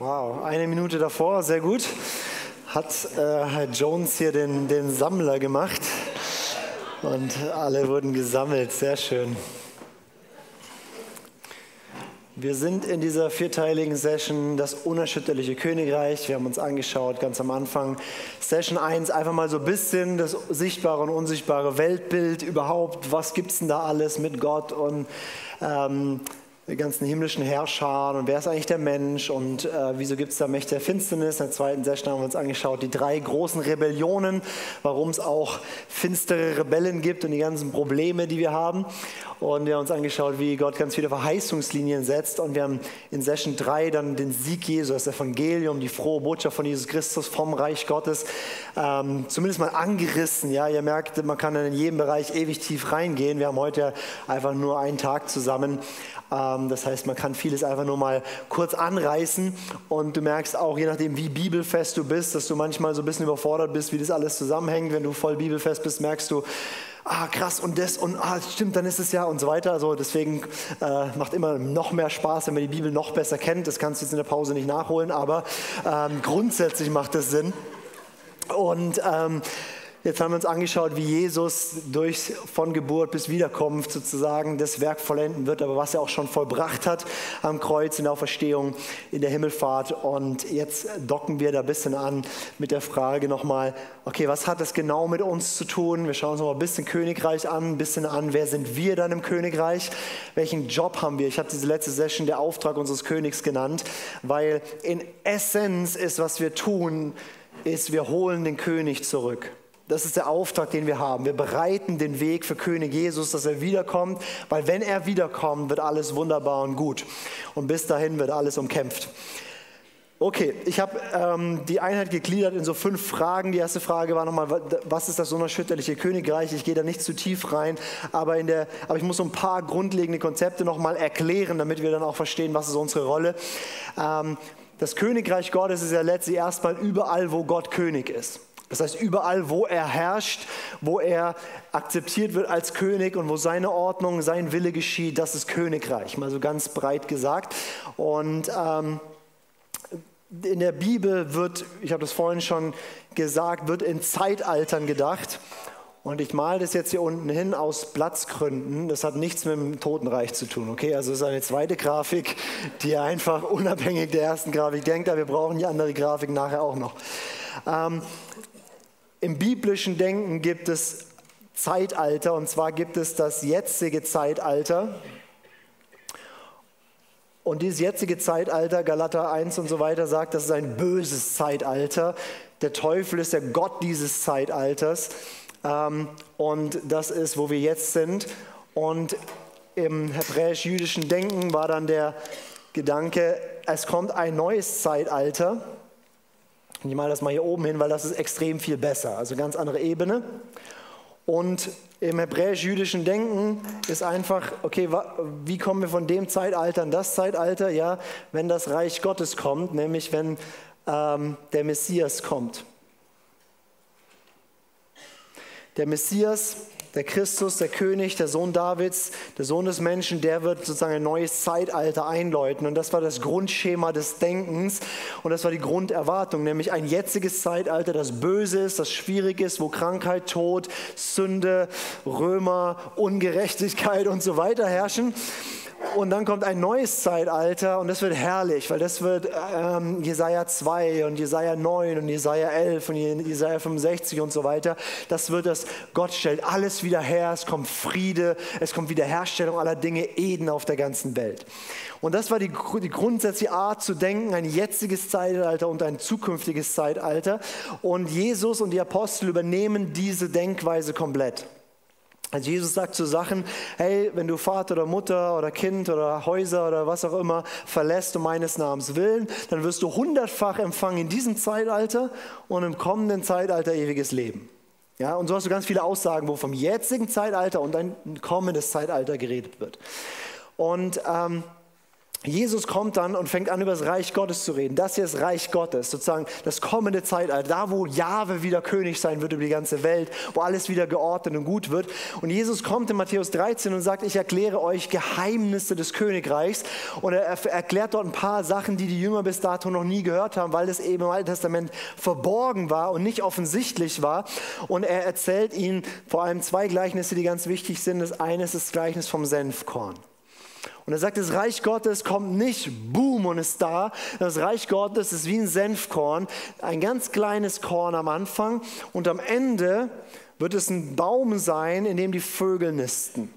Wow, eine Minute davor, sehr gut. Hat äh, Herr Jones hier den, den Sammler gemacht und alle wurden gesammelt, sehr schön. Wir sind in dieser vierteiligen Session das unerschütterliche Königreich. Wir haben uns angeschaut ganz am Anfang. Session 1 einfach mal so ein bisschen das sichtbare und unsichtbare Weltbild überhaupt. Was gibt es denn da alles mit Gott und ähm, ganzen himmlischen Herrscher und wer ist eigentlich der Mensch und äh, wieso gibt es da Mächte der Finsternis. In der zweiten Session haben wir uns angeschaut, die drei großen Rebellionen, warum es auch finstere Rebellen gibt und die ganzen Probleme, die wir haben. Und wir haben uns angeschaut, wie Gott ganz viele Verheißungslinien setzt. Und wir haben in Session 3 dann den Sieg Jesu, das Evangelium, die frohe Botschaft von Jesus Christus vom Reich Gottes, ähm, zumindest mal angerissen. Ja, ihr merkt, man kann in jedem Bereich ewig tief reingehen. Wir haben heute einfach nur einen Tag zusammen. Ähm, das heißt, man kann vieles einfach nur mal kurz anreißen. Und du merkst auch, je nachdem, wie bibelfest du bist, dass du manchmal so ein bisschen überfordert bist, wie das alles zusammenhängt. Wenn du voll bibelfest bist, merkst du, ah krass und das und ah stimmt, dann ist es ja und so weiter. Also deswegen äh, macht immer noch mehr Spaß, wenn man die Bibel noch besser kennt. Das kannst du jetzt in der Pause nicht nachholen, aber ähm, grundsätzlich macht das Sinn. Und ähm, Jetzt haben wir uns angeschaut, wie Jesus durch von Geburt bis Wiederkunft sozusagen das Werk vollenden wird, aber was er auch schon vollbracht hat am Kreuz in der Auferstehung, in der Himmelfahrt. Und jetzt docken wir da ein bisschen an mit der Frage nochmal, okay, was hat das genau mit uns zu tun? Wir schauen uns noch mal ein bisschen Königreich an, ein bisschen an, wer sind wir dann im Königreich? Welchen Job haben wir? Ich habe diese letzte Session der Auftrag unseres Königs genannt, weil in Essenz ist, was wir tun, ist, wir holen den König zurück. Das ist der Auftrag, den wir haben. Wir bereiten den Weg für König Jesus, dass er wiederkommt, weil wenn er wiederkommt, wird alles wunderbar und gut. Und bis dahin wird alles umkämpft. Okay, ich habe ähm, die Einheit gegliedert in so fünf Fragen. Die erste Frage war nochmal, was ist das unerschütterliche Königreich? Ich gehe da nicht zu tief rein, aber, in der, aber ich muss so ein paar grundlegende Konzepte nochmal erklären, damit wir dann auch verstehen, was ist unsere Rolle. Ähm, das Königreich Gottes ist ja letztlich erstmal überall, wo Gott König ist. Das heißt, überall, wo er herrscht, wo er akzeptiert wird als König und wo seine Ordnung, sein Wille geschieht, das ist Königreich, mal so ganz breit gesagt. Und ähm, in der Bibel wird, ich habe das vorhin schon gesagt, wird in Zeitaltern gedacht. Und ich male das jetzt hier unten hin aus Platzgründen. Das hat nichts mit dem Totenreich zu tun, okay? Also es ist eine zweite Grafik, die einfach unabhängig der ersten Grafik denkt, aber wir brauchen die andere Grafik nachher auch noch. Ähm, im biblischen Denken gibt es Zeitalter, und zwar gibt es das jetzige Zeitalter. Und dieses jetzige Zeitalter, Galater 1 und so weiter, sagt, das ist ein böses Zeitalter. Der Teufel ist der Gott dieses Zeitalters. Ähm, und das ist, wo wir jetzt sind. Und im hebräisch-jüdischen Denken war dann der Gedanke, es kommt ein neues Zeitalter. Ich male das mal hier oben hin, weil das ist extrem viel besser. Also ganz andere Ebene. Und im hebräisch-jüdischen Denken ist einfach, okay, wie kommen wir von dem Zeitalter in das Zeitalter? Ja, wenn das Reich Gottes kommt, nämlich wenn ähm, der Messias kommt. Der Messias der Christus, der König, der Sohn Davids, der Sohn des Menschen, der wird sozusagen ein neues Zeitalter einläuten. Und das war das Grundschema des Denkens und das war die Grunderwartung, nämlich ein jetziges Zeitalter, das böse ist, das schwierig ist, wo Krankheit, Tod, Sünde, Römer, Ungerechtigkeit und so weiter herrschen. Und dann kommt ein neues Zeitalter und das wird herrlich, weil das wird ähm, Jesaja 2 und Jesaja 9 und Jesaja 11 und Jesaja 65 und so weiter. Das wird das, Gott stellt alles wieder her, es kommt Friede, es kommt Wiederherstellung aller Dinge, Eden auf der ganzen Welt. Und das war die, die grundsätzliche Art zu denken, ein jetziges Zeitalter und ein zukünftiges Zeitalter. Und Jesus und die Apostel übernehmen diese Denkweise komplett. Also Jesus sagt zu Sachen, hey, wenn du Vater oder Mutter oder Kind oder Häuser oder was auch immer verlässt um meines Namens willen, dann wirst du hundertfach empfangen in diesem Zeitalter und im kommenden Zeitalter ewiges Leben. Ja, und so hast du ganz viele Aussagen, wo vom jetzigen Zeitalter und ein kommendes Zeitalter geredet wird. Und ähm, Jesus kommt dann und fängt an, über das Reich Gottes zu reden. Das hier ist Reich Gottes, sozusagen das kommende Zeitalter, da wo Jahwe wieder König sein wird über die ganze Welt, wo alles wieder geordnet und gut wird. Und Jesus kommt in Matthäus 13 und sagt, ich erkläre euch Geheimnisse des Königreichs. Und er erklärt dort ein paar Sachen, die die Jünger bis dato noch nie gehört haben, weil es eben im Alten Testament verborgen war und nicht offensichtlich war. Und er erzählt ihnen vor allem zwei Gleichnisse, die ganz wichtig sind. Das eine ist das Gleichnis vom Senfkorn. Und er sagt, das Reich Gottes kommt nicht, boom, und ist da. Das Reich Gottes ist wie ein Senfkorn, ein ganz kleines Korn am Anfang und am Ende wird es ein Baum sein, in dem die Vögel nisten.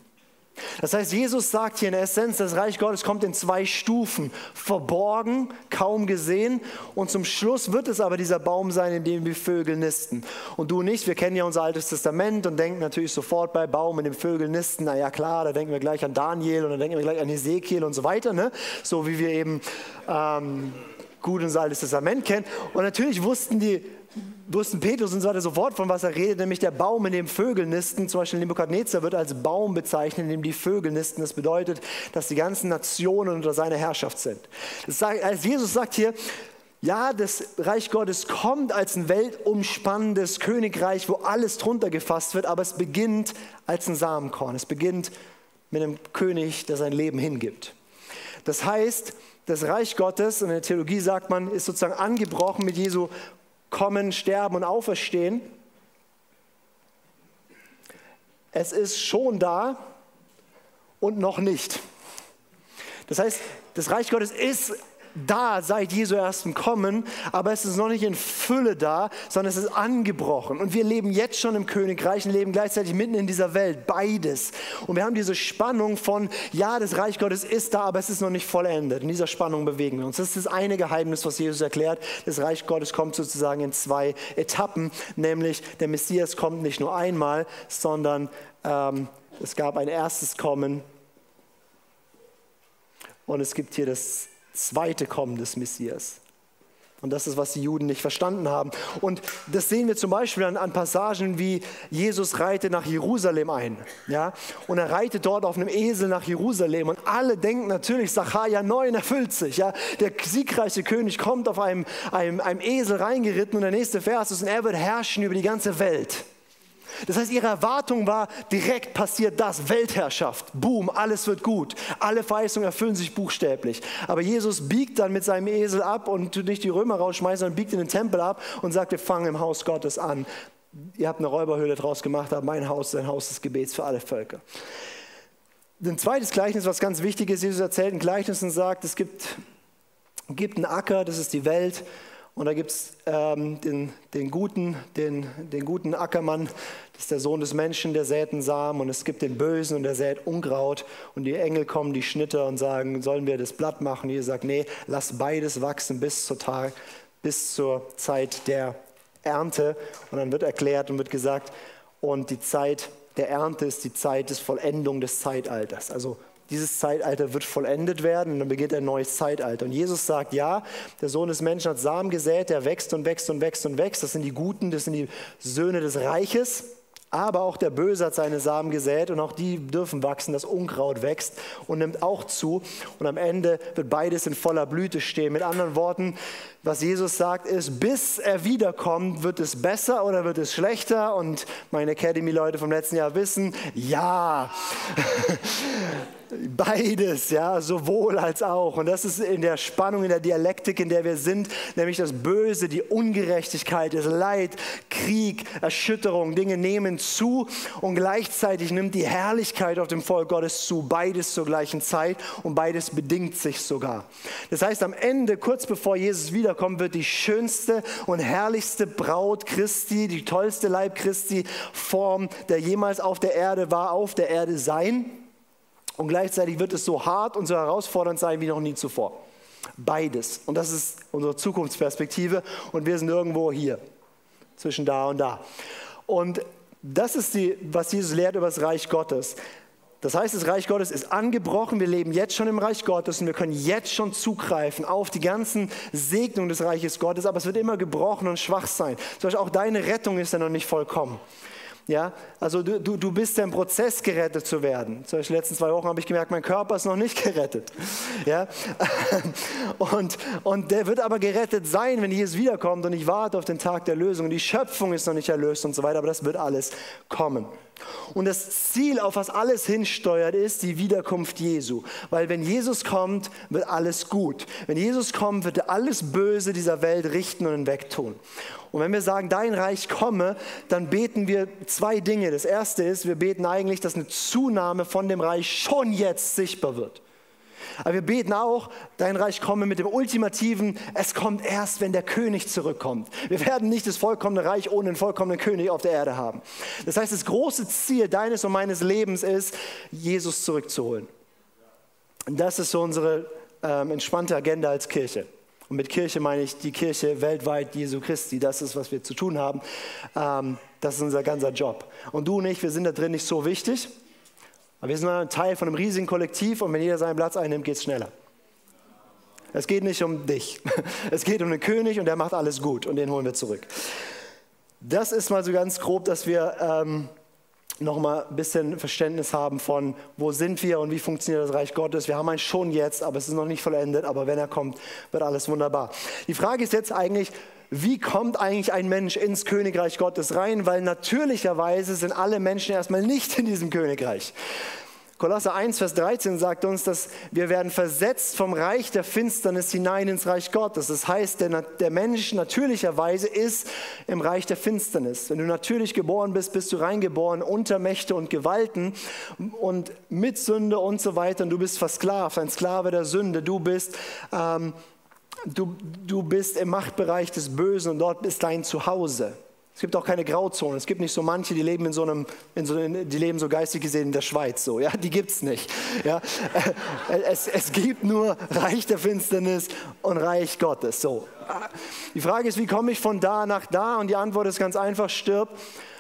Das heißt, Jesus sagt hier in der Essenz, das Reich Gottes kommt in zwei Stufen, verborgen, kaum gesehen und zum Schluss wird es aber dieser Baum sein, in dem die Vögel nisten. Und du nicht, wir kennen ja unser Altes Testament und denken natürlich sofort bei Baum, in dem Vögel nisten, na ja klar, da denken wir gleich an Daniel und dann denken wir gleich an Ezekiel und so weiter, ne? so wie wir eben ähm, gut unser Altes Testament kennen. Und natürlich wussten die wussten Petrus und so weiter sofort, von was er redet, nämlich der Baum, in dem Vögel nisten. Zum Beispiel Nebukadnezar wird als Baum bezeichnet, in dem die Vögel nisten. Das bedeutet, dass die ganzen Nationen unter seiner Herrschaft sind. Sagt, als Jesus sagt hier, ja, das Reich Gottes kommt als ein weltumspannendes Königreich, wo alles drunter gefasst wird, aber es beginnt als ein Samenkorn. Es beginnt mit einem König, der sein Leben hingibt. Das heißt, das Reich Gottes, in der Theologie sagt man, ist sozusagen angebrochen mit Jesu kommen, sterben und auferstehen. Es ist schon da und noch nicht. Das heißt, das Reich Gottes ist da seit Jesu ersten Kommen, aber es ist noch nicht in Fülle da, sondern es ist angebrochen. Und wir leben jetzt schon im Königreich und leben gleichzeitig mitten in dieser Welt, beides. Und wir haben diese Spannung von, ja, das Reich Gottes ist da, aber es ist noch nicht vollendet. In dieser Spannung bewegen wir uns. Das ist das eine Geheimnis, was Jesus erklärt. Das Reich Gottes kommt sozusagen in zwei Etappen, nämlich der Messias kommt nicht nur einmal, sondern ähm, es gab ein erstes Kommen und es gibt hier das zweite Kommen des Messias. Und das ist, was die Juden nicht verstanden haben. Und das sehen wir zum Beispiel an, an, Passagen wie Jesus reitet nach Jerusalem ein. Ja? Und er reitet dort auf einem Esel nach Jerusalem. Und alle denken natürlich, Sacharja 9 erfüllt sich. Ja? Der siegreiche König kommt auf einem, einem, einem Esel reingeritten und der nächste Vers ist, und er wird herrschen über die ganze Welt. Das heißt, ihre Erwartung war, direkt passiert das, Weltherrschaft, boom, alles wird gut, alle Verheißungen erfüllen sich buchstäblich. Aber Jesus biegt dann mit seinem Esel ab und tut nicht die Römer rausschmeißen, sondern biegt in den Tempel ab und sagt, wir fangen im Haus Gottes an. Ihr habt eine Räuberhöhle draus gemacht, aber mein Haus ist ein Haus des Gebets für alle Völker. Ein zweites Gleichnis, was ganz wichtig ist, Jesus erzählt ein Gleichnis und sagt, es gibt, gibt einen Acker, das ist die Welt, und da gibt es ähm, den, den, guten, den, den guten Ackermann, das ist der Sohn des Menschen, der sät einen Samen. Und es gibt den Bösen und der sät Unkraut. Und die Engel kommen, die Schnitter und sagen, sollen wir das Blatt machen? Und Jesus sagt, nee, lass beides wachsen bis zur, Tag, bis zur Zeit der Ernte. Und dann wird erklärt und wird gesagt, und die Zeit der Ernte ist die Zeit des Vollendung des Zeitalters. Also dieses Zeitalter wird vollendet werden und dann beginnt ein neues Zeitalter. Und Jesus sagt, ja, der Sohn des Menschen hat Samen gesät, der wächst und wächst und wächst und wächst. Das sind die Guten, das sind die Söhne des Reiches. Aber auch der Böse hat seine Samen gesät und auch die dürfen wachsen. Das Unkraut wächst und nimmt auch zu. Und am Ende wird beides in voller Blüte stehen. Mit anderen Worten, was Jesus sagt, ist, bis er wiederkommt, wird es besser oder wird es schlechter? Und meine Academy-Leute vom letzten Jahr wissen, ja. Beides, ja, sowohl als auch. Und das ist in der Spannung, in der Dialektik, in der wir sind, nämlich das Böse, die Ungerechtigkeit, das Leid, Krieg, Erschütterung, Dinge nehmen zu und gleichzeitig nimmt die Herrlichkeit auf dem Volk Gottes zu. Beides zur gleichen Zeit und beides bedingt sich sogar. Das heißt, am Ende, kurz bevor Jesus wiederkommt, wird die schönste und herrlichste Braut Christi, die tollste Leib Christi Form, der jemals auf der Erde war, auf der Erde sein. Und gleichzeitig wird es so hart und so herausfordernd sein wie noch nie zuvor. Beides. Und das ist unsere Zukunftsperspektive. Und wir sind irgendwo hier, zwischen da und da. Und das ist die, was Jesus lehrt über das Reich Gottes. Das heißt, das Reich Gottes ist angebrochen. Wir leben jetzt schon im Reich Gottes und wir können jetzt schon zugreifen auf die ganzen Segnungen des Reiches Gottes. Aber es wird immer gebrochen und schwach sein. Zum Beispiel auch deine Rettung ist ja noch nicht vollkommen. Ja, also du, du, du bist im Prozess, gerettet zu werden. Zum Beispiel letzten zwei Wochen habe ich gemerkt, mein Körper ist noch nicht gerettet. Ja? Und, und der wird aber gerettet sein, wenn Jesus wiederkommt und ich warte auf den Tag der Lösung. Die Schöpfung ist noch nicht erlöst und so weiter, aber das wird alles kommen. Und das Ziel, auf was alles hinsteuert, ist die Wiederkunft Jesu. Weil wenn Jesus kommt, wird alles gut. Wenn Jesus kommt, wird er alles Böse dieser Welt richten und wegtun. Und wenn wir sagen, dein Reich komme, dann beten wir zwei Dinge. Das erste ist, wir beten eigentlich, dass eine Zunahme von dem Reich schon jetzt sichtbar wird. Aber wir beten auch, dein Reich komme mit dem ultimativen, es kommt erst, wenn der König zurückkommt. Wir werden nicht das vollkommene Reich ohne den vollkommenen König auf der Erde haben. Das heißt, das große Ziel deines und meines Lebens ist, Jesus zurückzuholen. Und das ist so unsere ähm, entspannte Agenda als Kirche. Und mit Kirche meine ich die Kirche weltweit Jesu Christi. Das ist, was wir zu tun haben. Ähm, das ist unser ganzer Job. Und du und ich, wir sind da drin nicht so wichtig. Aber wir sind ein Teil von einem riesigen Kollektiv und wenn jeder seinen Platz einnimmt, geht es schneller. Es geht nicht um dich. Es geht um den König und der macht alles gut und den holen wir zurück. Das ist mal so ganz grob, dass wir ähm, nochmal ein bisschen Verständnis haben von, wo sind wir und wie funktioniert das Reich Gottes. Wir haben ein schon jetzt, aber es ist noch nicht vollendet, aber wenn er kommt, wird alles wunderbar. Die Frage ist jetzt eigentlich, wie kommt eigentlich ein Mensch ins Königreich Gottes rein? Weil natürlicherweise sind alle Menschen erstmal nicht in diesem Königreich. Kolosser 1, Vers 13 sagt uns, dass wir werden versetzt vom Reich der Finsternis hinein ins Reich Gottes. Das heißt, der, der Mensch natürlicherweise ist im Reich der Finsternis. Wenn du natürlich geboren bist, bist du reingeboren unter Mächte und Gewalten und mit Sünde und so weiter. Und du bist versklavt, ein Sklave der Sünde. Du bist, ähm, du, du bist im Machtbereich des Bösen und dort ist dein Zuhause. Es gibt auch keine Grauzone. Es gibt nicht so manche, die leben in so einem, in so, die leben so geistig gesehen in der Schweiz. So, ja, die gibt's nicht. Ja, es, es gibt nur Reich der Finsternis und Reich Gottes. So. Die Frage ist, wie komme ich von da nach da? Und die Antwort ist ganz einfach: Stirb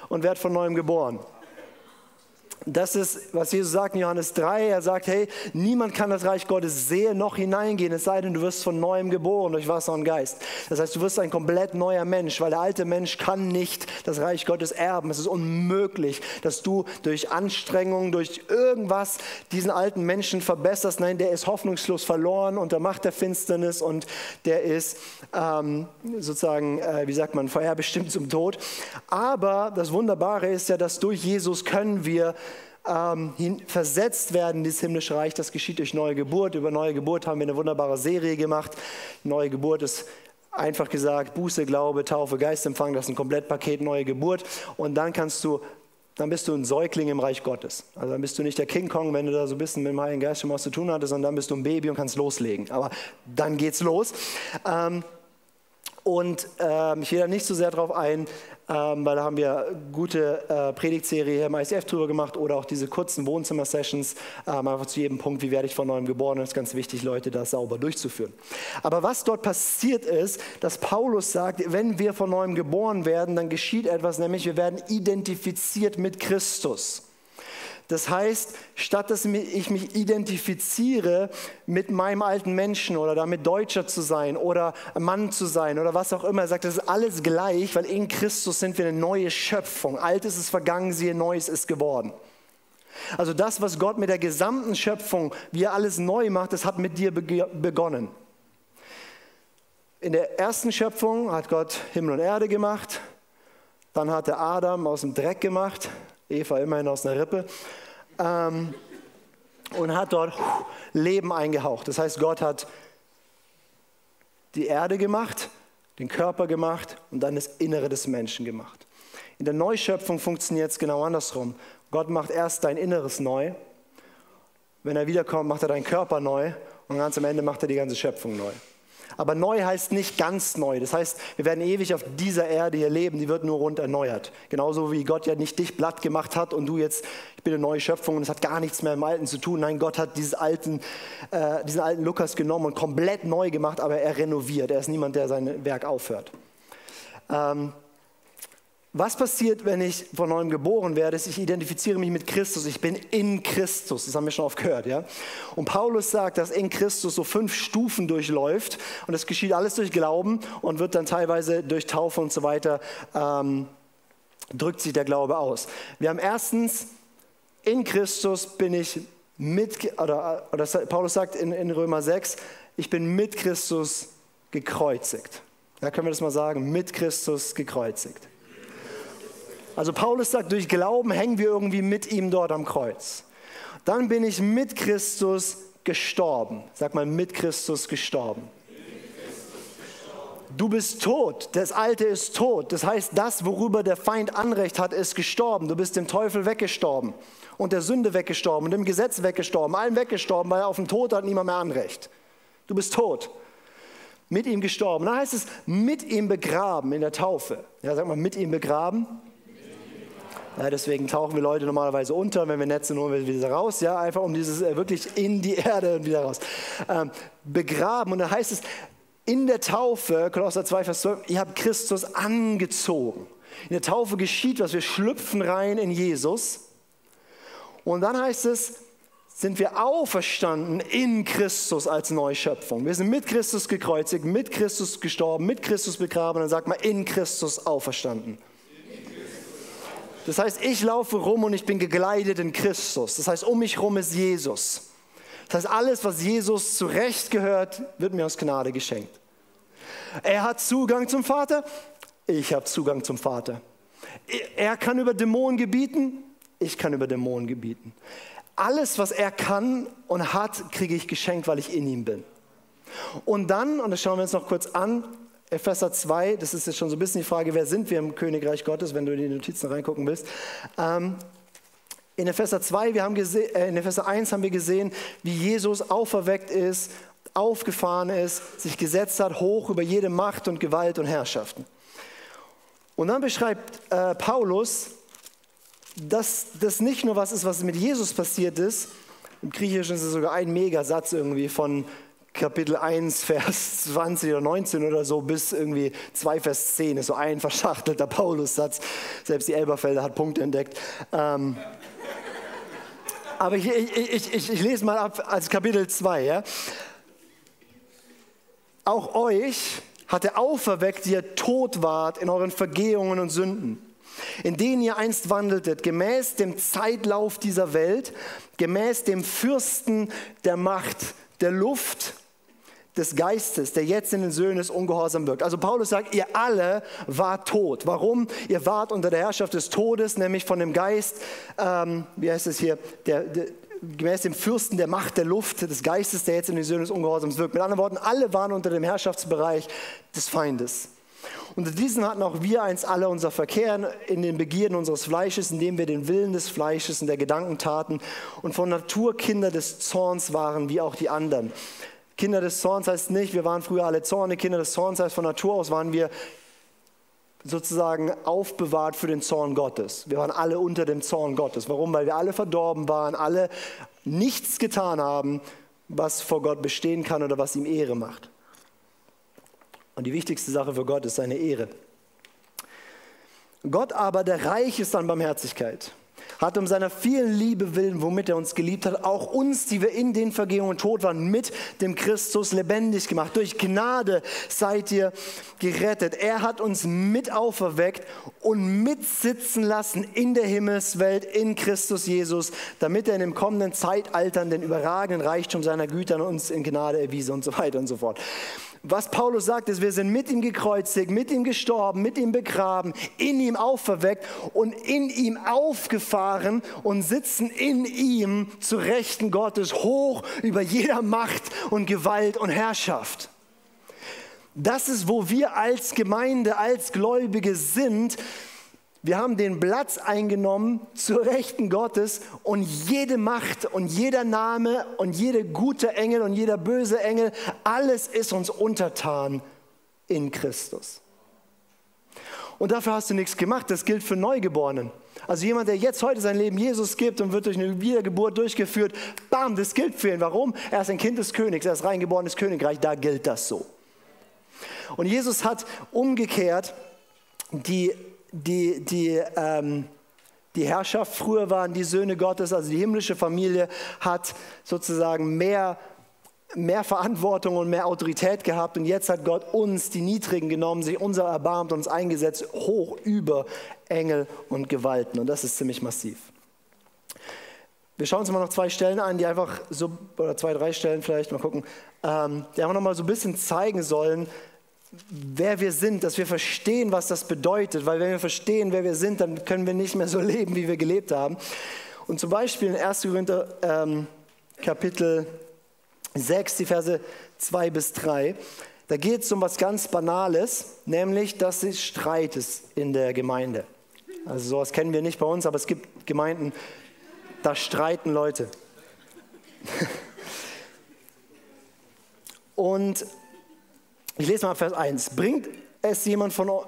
und werd von neuem geboren. Das ist, was Jesus sagt in Johannes 3. Er sagt, hey, niemand kann das Reich Gottes sehen noch hineingehen, es sei denn, du wirst von neuem geboren durch Wasser und Geist. Das heißt, du wirst ein komplett neuer Mensch, weil der alte Mensch kann nicht das Reich Gottes erben. Es ist unmöglich, dass du durch Anstrengung, durch irgendwas diesen alten Menschen verbesserst. Nein, der ist hoffnungslos verloren unter Macht der Finsternis und der ist ähm, sozusagen, äh, wie sagt man, vorherbestimmt zum Tod. Aber das Wunderbare ist ja, dass durch Jesus können wir ähm, versetzt werden dieses himmlische Reich. Das geschieht durch neue Geburt. Über neue Geburt haben wir eine wunderbare Serie gemacht. Neue Geburt ist einfach gesagt Buße, Glaube, Taufe, Geistempfang. Das ist ein Komplettpaket neue Geburt. Und dann kannst du dann bist du ein Säugling im Reich Gottes. Also dann bist du nicht der King Kong, wenn du da so ein bisschen mit dem Heiligen Geist schon was zu tun hattest, sondern dann bist du ein Baby und kannst loslegen. Aber dann geht's los. Ähm, und ähm, ich gehe da nicht so sehr drauf ein, ähm, weil da haben wir gute äh, Predigtserie hier im ICF drüber gemacht oder auch diese kurzen Wohnzimmer-Sessions, ähm, einfach zu jedem Punkt, wie werde ich von neuem geboren. Und es ist ganz wichtig, Leute das sauber durchzuführen. Aber was dort passiert ist, dass Paulus sagt, wenn wir von neuem geboren werden, dann geschieht etwas, nämlich wir werden identifiziert mit Christus. Das heißt, statt dass ich mich identifiziere mit meinem alten Menschen oder damit Deutscher zu sein oder Mann zu sein oder was auch immer, er sagt, das ist alles gleich, weil in Christus sind wir eine neue Schöpfung. Altes ist vergangen, siehe, Neues ist geworden. Also das, was Gott mit der gesamten Schöpfung, wie er alles neu macht, das hat mit dir begonnen. In der ersten Schöpfung hat Gott Himmel und Erde gemacht, dann hat er Adam aus dem Dreck gemacht, Eva immerhin aus einer Rippe ähm, und hat dort Leben eingehaucht. Das heißt, Gott hat die Erde gemacht, den Körper gemacht und dann das Innere des Menschen gemacht. In der Neuschöpfung funktioniert es genau andersrum. Gott macht erst dein Inneres neu. Wenn er wiederkommt, macht er deinen Körper neu und ganz am Ende macht er die ganze Schöpfung neu. Aber neu heißt nicht ganz neu. Das heißt, wir werden ewig auf dieser Erde hier leben, die wird nur rund erneuert. Genauso wie Gott ja nicht dich blatt gemacht hat und du jetzt, ich bin eine neue Schöpfung und es hat gar nichts mehr im Alten zu tun. Nein, Gott hat diesen alten, äh, diesen alten Lukas genommen und komplett neu gemacht, aber er renoviert. Er ist niemand, der sein Werk aufhört. Ähm, was passiert, wenn ich von neuem geboren werde? Ich identifiziere mich mit Christus. Ich bin in Christus. Das haben wir schon oft gehört. Ja? Und Paulus sagt, dass in Christus so fünf Stufen durchläuft. Und das geschieht alles durch Glauben und wird dann teilweise durch Taufe und so weiter ähm, drückt sich der Glaube aus. Wir haben erstens, in Christus bin ich mit, oder, oder Paulus sagt in, in Römer 6, ich bin mit Christus gekreuzigt. Ja, können wir das mal sagen? Mit Christus gekreuzigt. Also Paulus sagt, durch Glauben hängen wir irgendwie mit ihm dort am Kreuz. Dann bin ich mit Christus gestorben. Sag mal, mit Christus gestorben. Du bist tot, das Alte ist tot. Das heißt, das, worüber der Feind Anrecht hat, ist gestorben. Du bist dem Teufel weggestorben und der Sünde weggestorben und dem Gesetz weggestorben, allen weggestorben, weil auf dem Tod hat niemand mehr Anrecht. Du bist tot. Mit ihm gestorben. Dann heißt es, mit ihm begraben in der Taufe. Ja, sag mal, mit ihm begraben. Ja, deswegen tauchen wir Leute normalerweise unter, wenn wir nett sind, holen wieder raus, ja, einfach um dieses äh, wirklich in die Erde und wieder raus. Ähm, begraben und dann heißt es, in der Taufe, Kolosser 2, Vers 12, ihr habt Christus angezogen. In der Taufe geschieht was, wir schlüpfen rein in Jesus. Und dann heißt es, sind wir auferstanden in Christus als Neuschöpfung. Wir sind mit Christus gekreuzigt, mit Christus gestorben, mit Christus begraben. Dann sagt man in Christus auferstanden. Das heißt, ich laufe rum und ich bin gekleidet in Christus. Das heißt, um mich rum ist Jesus. Das heißt, alles, was Jesus zurecht gehört, wird mir aus Gnade geschenkt. Er hat Zugang zum Vater, ich habe Zugang zum Vater. Er kann über Dämonen gebieten, ich kann über Dämonen gebieten. Alles, was er kann und hat, kriege ich geschenkt, weil ich in ihm bin. Und dann, und das schauen wir uns noch kurz an, Epheser 2, das ist jetzt schon so ein bisschen die Frage, wer sind wir im Königreich Gottes, wenn du in die Notizen reingucken willst. Ähm, in Epheser 2, wir haben gesehen, äh, in Epheser 1 haben wir gesehen, wie Jesus auferweckt ist, aufgefahren ist, sich gesetzt hat, hoch über jede Macht und Gewalt und Herrschaften. Und dann beschreibt äh, Paulus, dass das nicht nur was ist, was mit Jesus passiert ist. Im Griechischen ist es sogar ein Megasatz irgendwie von Kapitel 1, Vers 20 oder 19 oder so bis irgendwie 2, Vers 10 ist so ein verschachtelter Paulus-Satz. Selbst die Elberfelder hat Punkte entdeckt. Ähm, aber ich, ich, ich, ich, lese mal ab als Kapitel 2. Ja? Auch euch hat er auferweckt, die ihr tot wart in euren Vergehungen und Sünden, in denen ihr einst wandeltet, gemäß dem Zeitlauf dieser Welt, gemäß dem Fürsten der Macht der Luft, des Geistes, der jetzt in den Söhnen des Ungehorsam wirkt. Also Paulus sagt, ihr alle wart tot. Warum? Ihr wart unter der Herrschaft des Todes, nämlich von dem Geist, ähm, wie heißt es hier, der, der, gemäß dem Fürsten der Macht der Luft, des Geistes, der jetzt in den Söhnen des Ungehorsams wirkt. Mit anderen Worten, alle waren unter dem Herrschaftsbereich des Feindes. Unter diesen hatten auch wir eins alle unser Verkehr in den Begierden unseres Fleisches, indem wir den Willen des Fleisches und der Gedanken taten und von Natur Kinder des Zorns waren, wie auch die anderen. Kinder des Zorns heißt nicht, wir waren früher alle Zorne. Kinder des Zorns heißt, von Natur aus waren wir sozusagen aufbewahrt für den Zorn Gottes. Wir waren alle unter dem Zorn Gottes. Warum? Weil wir alle verdorben waren, alle nichts getan haben, was vor Gott bestehen kann oder was ihm Ehre macht. Und die wichtigste Sache für Gott ist seine Ehre. Gott aber, der reich ist an Barmherzigkeit hat um seiner vielen Liebe willen, womit er uns geliebt hat, auch uns, die wir in den Vergehungen tot waren, mit dem Christus lebendig gemacht. Durch Gnade seid ihr gerettet. Er hat uns mit auferweckt und mitsitzen lassen in der Himmelswelt in Christus Jesus, damit er in dem kommenden Zeitaltern den überragenden Reichtum seiner Güter an uns in Gnade erwiese und so weiter und so fort. Was Paulus sagt, ist, wir sind mit ihm gekreuzigt, mit ihm gestorben, mit ihm begraben, in ihm auferweckt und in ihm aufgefahren und sitzen in ihm zu Rechten Gottes hoch über jeder Macht und Gewalt und Herrschaft. Das ist, wo wir als Gemeinde, als Gläubige sind, wir haben den Platz eingenommen zur Rechten Gottes und jede Macht und jeder Name und jede gute Engel und jeder böse Engel, alles ist uns untertan in Christus. Und dafür hast du nichts gemacht. Das gilt für Neugeborenen. Also jemand, der jetzt heute sein Leben Jesus gibt und wird durch eine Wiedergeburt durchgeführt, bam, das gilt für ihn. Warum? Er ist ein Kind des Königs, er ist reingeborenes Königreich, da gilt das so. Und Jesus hat umgekehrt die die, die, ähm, die Herrschaft. Früher waren die Söhne Gottes, also die himmlische Familie, hat sozusagen mehr mehr Verantwortung und mehr Autorität gehabt und jetzt hat Gott uns, die Niedrigen, genommen, sich unser erbarmt uns eingesetzt, hoch über Engel und Gewalten. Und das ist ziemlich massiv. Wir schauen uns mal noch zwei Stellen an, die einfach so, oder zwei, drei Stellen vielleicht, mal gucken, ähm, die einfach nochmal so ein bisschen zeigen sollen, wer wir sind, dass wir verstehen, was das bedeutet. Weil wenn wir verstehen, wer wir sind, dann können wir nicht mehr so leben, wie wir gelebt haben. Und zum Beispiel in 1. Korinther ähm, Kapitel 6, die Verse 2 bis 3, da geht es um was ganz Banales, nämlich, dass es Streit ist in der Gemeinde. Also sowas kennen wir nicht bei uns, aber es gibt Gemeinden, da streiten Leute. Und ich lese mal Vers 1. Bringt es jemand von euch,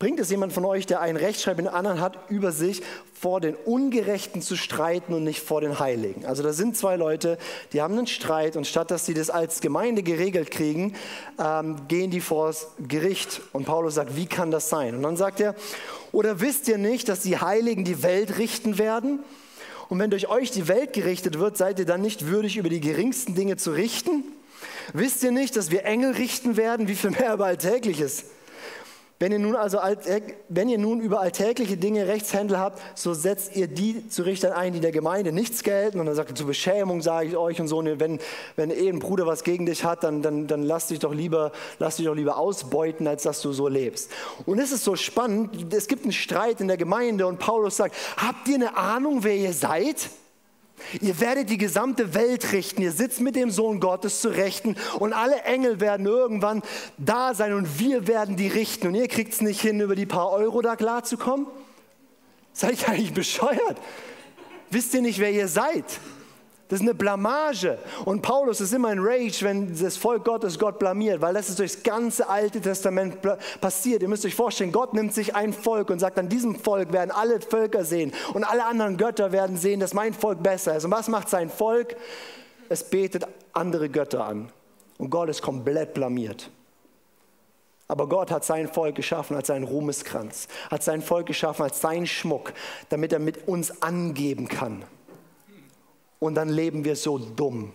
Bringt es jemand von euch, der einen rechtschreibenden anderen hat, über sich vor den Ungerechten zu streiten und nicht vor den Heiligen? Also da sind zwei Leute, die haben einen Streit und statt dass sie das als Gemeinde geregelt kriegen, ähm, gehen die vor das Gericht. Und Paulus sagt, wie kann das sein? Und dann sagt er, oder wisst ihr nicht, dass die Heiligen die Welt richten werden? Und wenn durch euch die Welt gerichtet wird, seid ihr dann nicht würdig, über die geringsten Dinge zu richten? Wisst ihr nicht, dass wir Engel richten werden, wie viel mehr über Alltägliches? Wenn ihr, nun also, wenn ihr nun über alltägliche Dinge Rechtshändel habt, so setzt ihr die zu Richtern ein, die der Gemeinde nichts gelten. Und dann sagt er, zur Beschämung sage ich euch und so, wenn, wenn eh ein Bruder was gegen dich hat, dann, dann, dann lass, dich doch lieber, lass dich doch lieber ausbeuten, als dass du so lebst. Und es ist so spannend, es gibt einen Streit in der Gemeinde und Paulus sagt, habt ihr eine Ahnung, wer ihr seid? Ihr werdet die gesamte Welt richten. Ihr sitzt mit dem Sohn Gottes zu Rechten und alle Engel werden irgendwann da sein und wir werden die richten. Und ihr kriegt es nicht hin, über die paar Euro da klarzukommen? Seid ihr eigentlich bescheuert? Wisst ihr nicht, wer ihr seid? Das ist eine Blamage. Und Paulus ist immer in Rage, wenn das Volk Gottes Gott blamiert, weil das ist durchs ganze Alte Testament passiert. Ihr müsst euch vorstellen, Gott nimmt sich ein Volk und sagt, an diesem Volk werden alle Völker sehen und alle anderen Götter werden sehen, dass mein Volk besser ist. Und was macht sein Volk? Es betet andere Götter an. Und Gott ist komplett blamiert. Aber Gott hat sein Volk geschaffen als seinen Ruhmeskranz, hat sein Volk geschaffen als seinen Schmuck, damit er mit uns angeben kann und dann leben wir so dumm.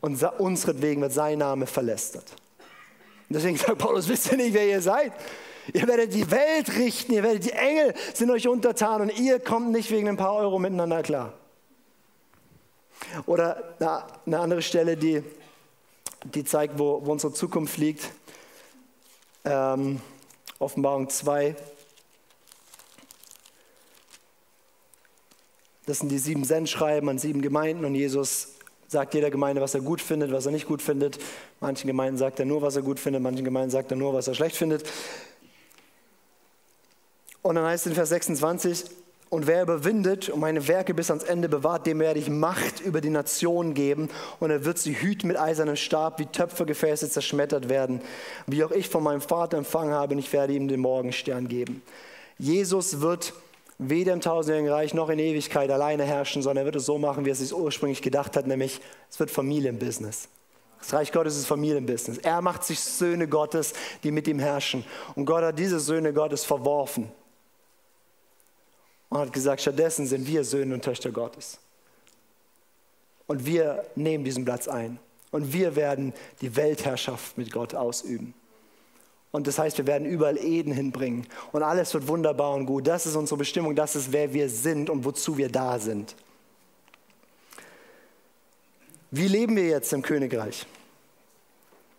Und unsretwegen wird sein Name verlästert. Und deswegen sagt Paulus, wisst ihr nicht, wer ihr seid? Ihr werdet die Welt richten, ihr werdet die Engel sind euch untertan und ihr kommt nicht wegen ein paar Euro miteinander klar. Oder eine andere Stelle, die, die zeigt, wo, wo unsere Zukunft liegt. Ähm, Offenbarung 2, Das sind die sieben Sendschreiben an sieben Gemeinden und Jesus sagt jeder Gemeinde, was er gut findet, was er nicht gut findet. Manchen Gemeinden sagt er nur, was er gut findet, manchen Gemeinden sagt er nur, was er schlecht findet. Und dann heißt es in Vers 26, und wer überwindet und meine Werke bis ans Ende bewahrt, dem werde ich Macht über die Nationen geben und er wird sie hüten mit eisernem Stab, wie Töpfergefäße zerschmettert werden, wie auch ich von meinem Vater empfangen habe und ich werde ihm den Morgenstern geben. Jesus wird weder im tausendjährigen Reich noch in Ewigkeit alleine herrschen, sondern er wird es so machen, wie er es sich ursprünglich gedacht hat, nämlich es wird Familienbusiness. Das Reich Gottes ist Familienbusiness. Er macht sich Söhne Gottes, die mit ihm herrschen. Und Gott hat diese Söhne Gottes verworfen und hat gesagt, stattdessen sind wir Söhne und Töchter Gottes. Und wir nehmen diesen Platz ein. Und wir werden die Weltherrschaft mit Gott ausüben. Und das heißt, wir werden überall Eden hinbringen. Und alles wird wunderbar und gut. Das ist unsere Bestimmung, das ist, wer wir sind und wozu wir da sind. Wie leben wir jetzt im Königreich?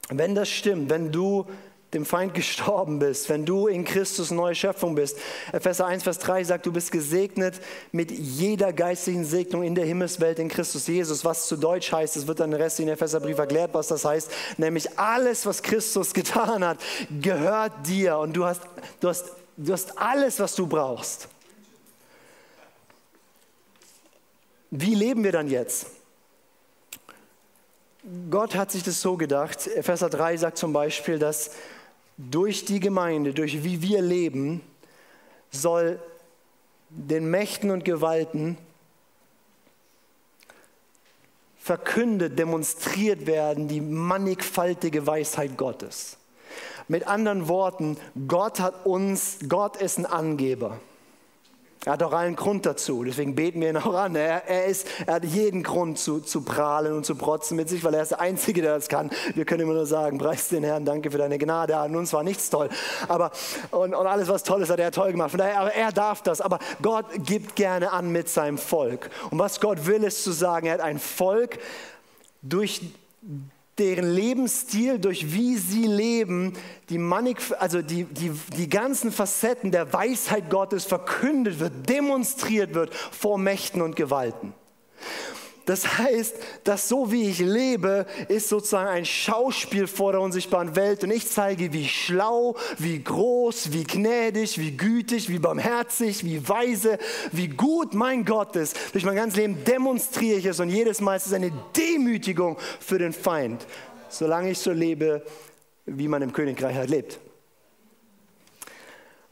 Wenn das stimmt, wenn du dem Feind gestorben bist, wenn du in Christus neue Schöpfung bist. Epheser 1, Vers 3 sagt, du bist gesegnet mit jeder geistigen Segnung in der Himmelswelt in Christus Jesus. Was zu Deutsch heißt, es wird dann im Rest in Epheserbrief erklärt, was das heißt. Nämlich alles, was Christus getan hat, gehört dir und du hast, du hast, du hast alles, was du brauchst. Wie leben wir dann jetzt? Gott hat sich das so gedacht. Epheser 3 sagt zum Beispiel, dass durch die Gemeinde, durch wie wir leben, soll den Mächten und Gewalten verkündet, demonstriert werden, die mannigfaltige Weisheit Gottes. Mit anderen Worten, Gott hat uns, Gott ist ein Angeber. Er hat auch allen Grund dazu, deswegen beten wir ihn auch an. Er, er, ist, er hat jeden Grund zu, zu prahlen und zu protzen mit sich, weil er ist der Einzige, der das kann. Wir können immer nur sagen, preis den Herrn, danke für deine Gnade. An uns war nichts toll. Aber, und, und alles, was toll ist, hat er toll gemacht. Von daher, aber er darf das. Aber Gott gibt gerne an mit seinem Volk. Und was Gott will, ist zu sagen, er hat ein Volk, durch deren Lebensstil, durch wie sie leben, die, Manik, also die, die, die ganzen Facetten der Weisheit Gottes verkündet wird, demonstriert wird vor Mächten und Gewalten. Das heißt, dass so wie ich lebe, ist sozusagen ein Schauspiel vor der unsichtbaren Welt und ich zeige, wie schlau, wie groß, wie gnädig, wie gütig, wie barmherzig, wie weise, wie gut mein Gott ist. Durch mein ganzes Leben demonstriere ich es und jedes Mal ist es eine Demütigung für den Feind, solange ich so lebe, wie man im Königreich halt lebt.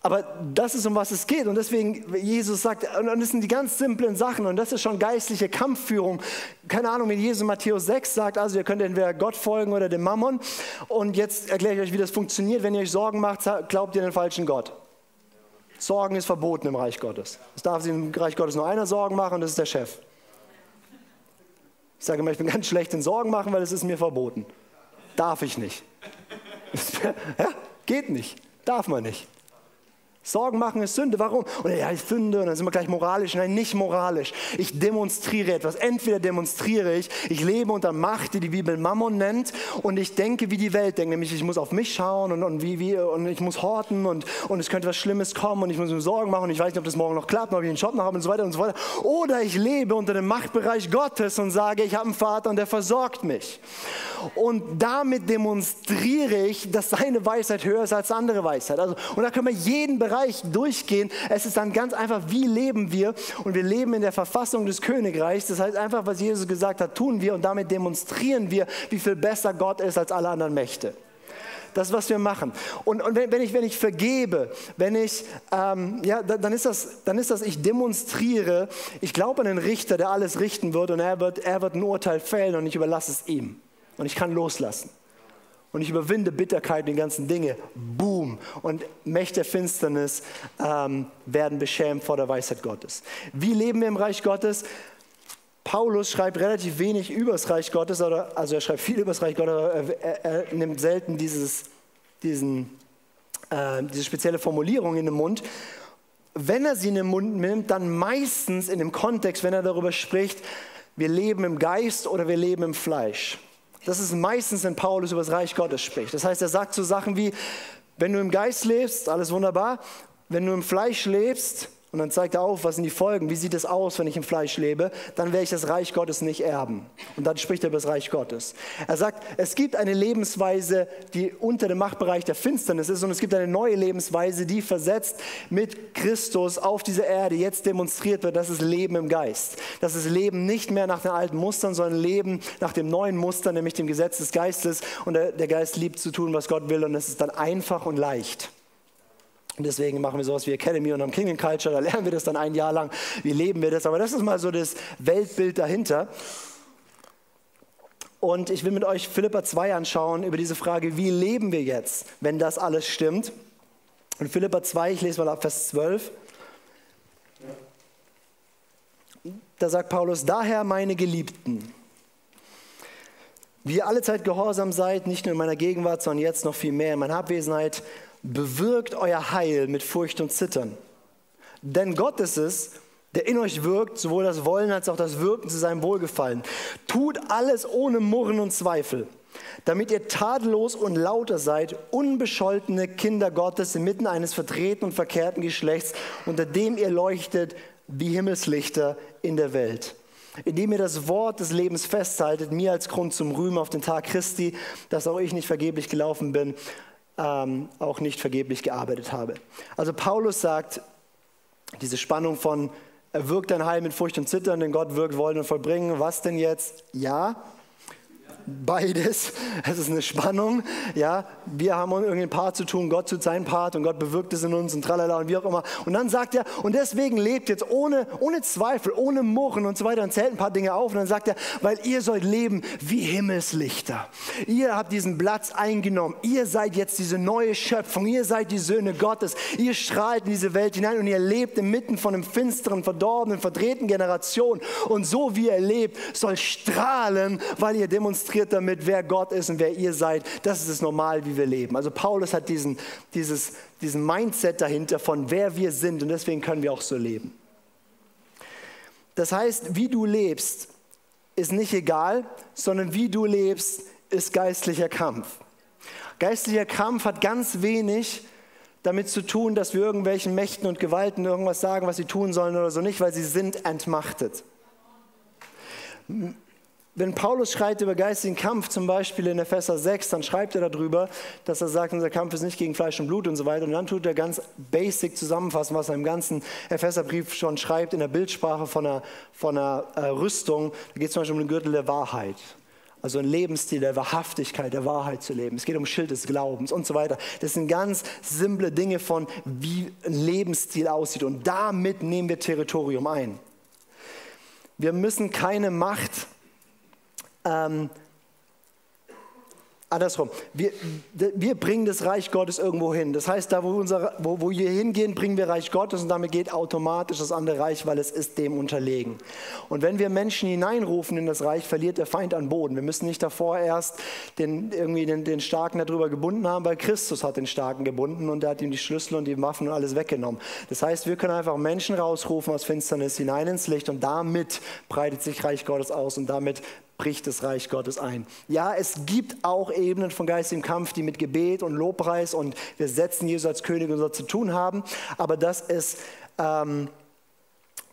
Aber das ist, um was es geht. Und deswegen, Jesus sagt, und das sind die ganz simplen Sachen, und das ist schon geistliche Kampfführung. Keine Ahnung, wenn Jesus Matthäus 6 sagt, also ihr könnt entweder Gott folgen oder dem Mammon. Und jetzt erkläre ich euch, wie das funktioniert. Wenn ihr euch Sorgen macht, glaubt ihr den falschen Gott. Sorgen ist verboten im Reich Gottes. Es darf sich im Reich Gottes nur einer Sorgen machen, und das ist der Chef. Ich sage immer, ich bin ganz schlecht in Sorgen machen, weil es ist mir verboten. Darf ich nicht. ja, geht nicht. Darf man nicht. Sorgen machen ist Sünde. Warum? Und ja, ist Sünde und dann sind wir gleich moralisch. Nein, nicht moralisch. Ich demonstriere etwas. Entweder demonstriere ich, ich lebe unter Macht, die die Bibel Mammon nennt, und ich denke, wie die Welt denkt. Nämlich, ich muss auf mich schauen und, und, wie, wie, und ich muss horten und, und es könnte was Schlimmes kommen und ich muss mir Sorgen machen und ich weiß nicht, ob das morgen noch klappt, ob ich einen Job noch habe und so weiter und so weiter. Oder ich lebe unter dem Machtbereich Gottes und sage, ich habe einen Vater und der versorgt mich. Und damit demonstriere ich, dass seine Weisheit höher ist als andere Weisheit. Also, und da können wir jeden Bereich durchgehen. Es ist dann ganz einfach, wie leben wir? Und wir leben in der Verfassung des Königreichs. Das heißt einfach, was Jesus gesagt hat, tun wir und damit demonstrieren wir, wie viel besser Gott ist als alle anderen Mächte. Das was wir machen. Und, und wenn, wenn, ich, wenn ich vergebe, wenn ich, ähm, ja, dann ist, das, dann ist das, ich demonstriere, ich glaube an den Richter, der alles richten wird und er wird, er wird ein Urteil fällen und ich überlasse es ihm. Und ich kann loslassen und ich überwinde Bitterkeit und die ganzen Dinge. Boom. Und Mächte der Finsternis ähm, werden beschämt vor der Weisheit Gottes. Wie leben wir im Reich Gottes? Paulus schreibt relativ wenig über das Reich Gottes, oder, also er schreibt viel über das Reich Gottes, aber er, er, er nimmt selten dieses, diesen, äh, diese spezielle Formulierung in den Mund. Wenn er sie in den Mund nimmt, dann meistens in dem Kontext, wenn er darüber spricht, wir leben im Geist oder wir leben im Fleisch. Das ist meistens, wenn Paulus über das Reich Gottes spricht. Das heißt, er sagt so Sachen wie, wenn du im Geist lebst, alles wunderbar. Wenn du im Fleisch lebst, und dann zeigt er auf, was sind die Folgen, wie sieht es aus, wenn ich im Fleisch lebe, dann werde ich das Reich Gottes nicht erben. Und dann spricht er über das Reich Gottes. Er sagt, es gibt eine Lebensweise, die unter dem Machtbereich der Finsternis ist und es gibt eine neue Lebensweise, die versetzt mit Christus auf diese Erde jetzt demonstriert wird, das ist Leben im Geist. Das ist Leben nicht mehr nach den alten Mustern, sondern Leben nach dem neuen Muster, nämlich dem Gesetz des Geistes. Und der, der Geist liebt zu tun, was Gott will und es ist dann einfach und leicht. Und deswegen machen wir sowas wie Academy und am Kingdom Culture, da lernen wir das dann ein Jahr lang, wie leben wir das. Aber das ist mal so das Weltbild dahinter. Und ich will mit euch Philippa 2 anschauen über diese Frage, wie leben wir jetzt, wenn das alles stimmt. Und Philippa 2, ich lese mal ab Vers 12. Da sagt Paulus, daher meine Geliebten, wie ihr alle Zeit gehorsam seid, nicht nur in meiner Gegenwart, sondern jetzt noch viel mehr in meiner Abwesenheit, bewirkt euer Heil mit Furcht und Zittern. Denn Gott ist es, der in euch wirkt, sowohl das Wollen als auch das Wirken zu seinem Wohlgefallen. Tut alles ohne Murren und Zweifel, damit ihr tadellos und lauter seid, unbescholtene Kinder Gottes inmitten eines verdrehten und verkehrten Geschlechts, unter dem ihr leuchtet wie Himmelslichter in der Welt indem ihr das Wort des Lebens festhaltet, mir als Grund zum Rühmen auf den Tag Christi, dass auch ich nicht vergeblich gelaufen bin, ähm, auch nicht vergeblich gearbeitet habe. Also Paulus sagt, diese Spannung von, er wirkt ein Heil mit Furcht und Zittern, denn Gott wirkt wollen und vollbringen. Was denn jetzt? Ja, beides. Es ist eine Spannung. Ja, wir haben irgendein Part zu tun, Gott tut seinen Part und Gott bewirkt es in uns und tralala und wie auch immer. Und dann sagt er, und deswegen lebt jetzt ohne, ohne Zweifel, ohne Murren und so weiter und zählt ein paar Dinge auf. Und dann sagt er, weil ihr sollt leben wie Himmelslichter. Ihr habt diesen Platz eingenommen. Ihr seid jetzt diese neue Schöpfung. Ihr seid die Söhne Gottes. Ihr strahlt in diese Welt hinein und ihr lebt inmitten von einem finsteren, verdorbenen, verdrehten Generation. Und so wie ihr lebt, soll strahlen, weil ihr demonstriert damit, wer Gott ist und wer ihr seid. Das ist das Normal, wie wir leben. Also Paulus hat diesen, dieses, diesen Mindset dahinter von wer wir sind und deswegen können wir auch so leben. Das heißt, wie du lebst, ist nicht egal, sondern wie du lebst, ist geistlicher Kampf. Geistlicher Kampf hat ganz wenig damit zu tun, dass wir irgendwelchen Mächten und Gewalten irgendwas sagen, was sie tun sollen oder so nicht, weil sie sind entmachtet. Wenn Paulus schreibt über geistigen Kampf, zum Beispiel in Epheser 6, dann schreibt er darüber, dass er sagt, unser Kampf ist nicht gegen Fleisch und Blut und so weiter. Und dann tut er ganz basic zusammenfassen, was er im ganzen Epheserbrief schon schreibt, in der Bildsprache von einer, von einer äh, Rüstung. Da geht es zum Beispiel um den Gürtel der Wahrheit. Also ein Lebensstil der Wahrhaftigkeit, der Wahrheit zu leben. Es geht um Schild des Glaubens und so weiter. Das sind ganz simple Dinge von, wie ein Lebensstil aussieht. Und damit nehmen wir Territorium ein. Wir müssen keine Macht ähm, andersrum. Wir, wir bringen das Reich Gottes irgendwo hin. Das heißt, da wo, unser, wo, wo wir hingehen, bringen wir Reich Gottes und damit geht automatisch das andere Reich, weil es ist dem unterlegen. Und wenn wir Menschen hineinrufen in das Reich, verliert der Feind an Boden. Wir müssen nicht davor erst den, irgendwie den, den Starken darüber gebunden haben, weil Christus hat den Starken gebunden und er hat ihm die Schlüssel und die Waffen und alles weggenommen. Das heißt, wir können einfach Menschen rausrufen aus Finsternis hinein ins Licht und damit breitet sich Reich Gottes aus und damit bricht das Reich Gottes ein. Ja, es gibt auch Ebenen von geistigem Kampf, die mit Gebet und Lobpreis und wir setzen Jesus als König und so zu tun haben, aber das ist, ähm,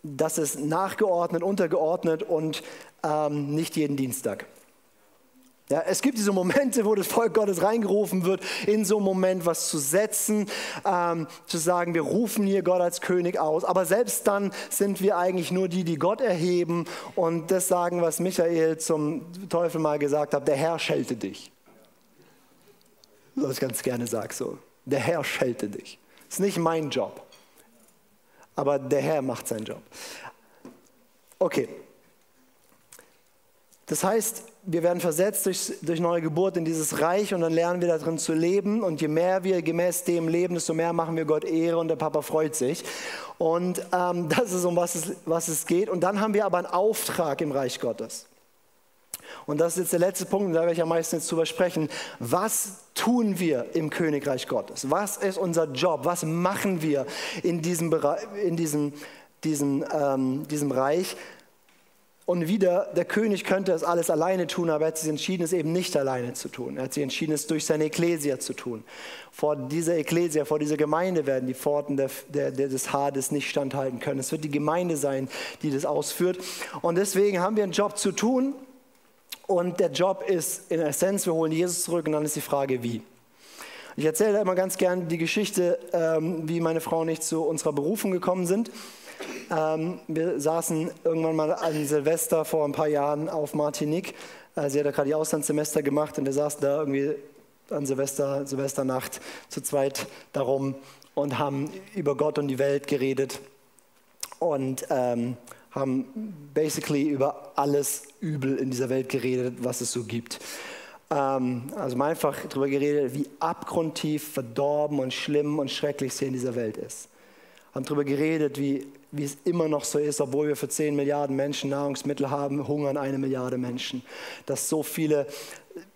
das ist nachgeordnet, untergeordnet und ähm, nicht jeden Dienstag. Ja, es gibt diese Momente, wo das Volk Gottes reingerufen wird, in so einem Moment was zu setzen, ähm, zu sagen, wir rufen hier Gott als König aus. Aber selbst dann sind wir eigentlich nur die, die Gott erheben und das sagen, was Michael zum Teufel mal gesagt hat, der Herr schelte dich. Was ich ganz gerne sage so, der Herr schelte dich. Ist nicht mein Job, aber der Herr macht seinen Job. Okay, das heißt, wir werden versetzt durch, durch neue Geburt in dieses Reich und dann lernen wir darin zu leben. Und je mehr wir gemäß dem leben, desto mehr machen wir Gott Ehre und der Papa freut sich. Und ähm, das ist um was es, was es geht. Und dann haben wir aber einen Auftrag im Reich Gottes. Und das ist jetzt der letzte Punkt, da werde ich am meisten jetzt drüber sprechen. Was tun wir im Königreich Gottes? Was ist unser Job? Was machen wir in diesem, Bereich, in diesem, diesem, ähm, diesem Reich? Und wieder, der König könnte es alles alleine tun, aber er hat sich entschieden, es eben nicht alleine zu tun. Er hat sich entschieden, es durch seine Ekklesia zu tun. Vor dieser Ekklesia, vor dieser Gemeinde werden die Pforten der, der, des Hades nicht standhalten können. Es wird die Gemeinde sein, die das ausführt. Und deswegen haben wir einen Job zu tun. Und der Job ist in Essenz, wir holen Jesus zurück und dann ist die Frage, wie. Ich erzähle immer ganz gern die Geschichte, ähm, wie meine Frau und ich zu unserer Berufung gekommen sind. Ähm, wir saßen irgendwann mal an Silvester vor ein paar Jahren auf Martinique. Äh, sie hat ja gerade ihr Auslandssemester gemacht und wir saßen da irgendwie an Silvester, Silvesternacht zu zweit darum und haben über Gott und die Welt geredet und ähm, haben basically über alles Übel in dieser Welt geredet, was es so gibt. Ähm, also mal einfach darüber geredet, wie abgrundtief, verdorben und schlimm und schrecklich es hier in dieser Welt ist. Haben darüber geredet, wie wie es immer noch so ist, obwohl wir für 10 Milliarden Menschen Nahrungsmittel haben, hungern eine Milliarde Menschen. Dass so viele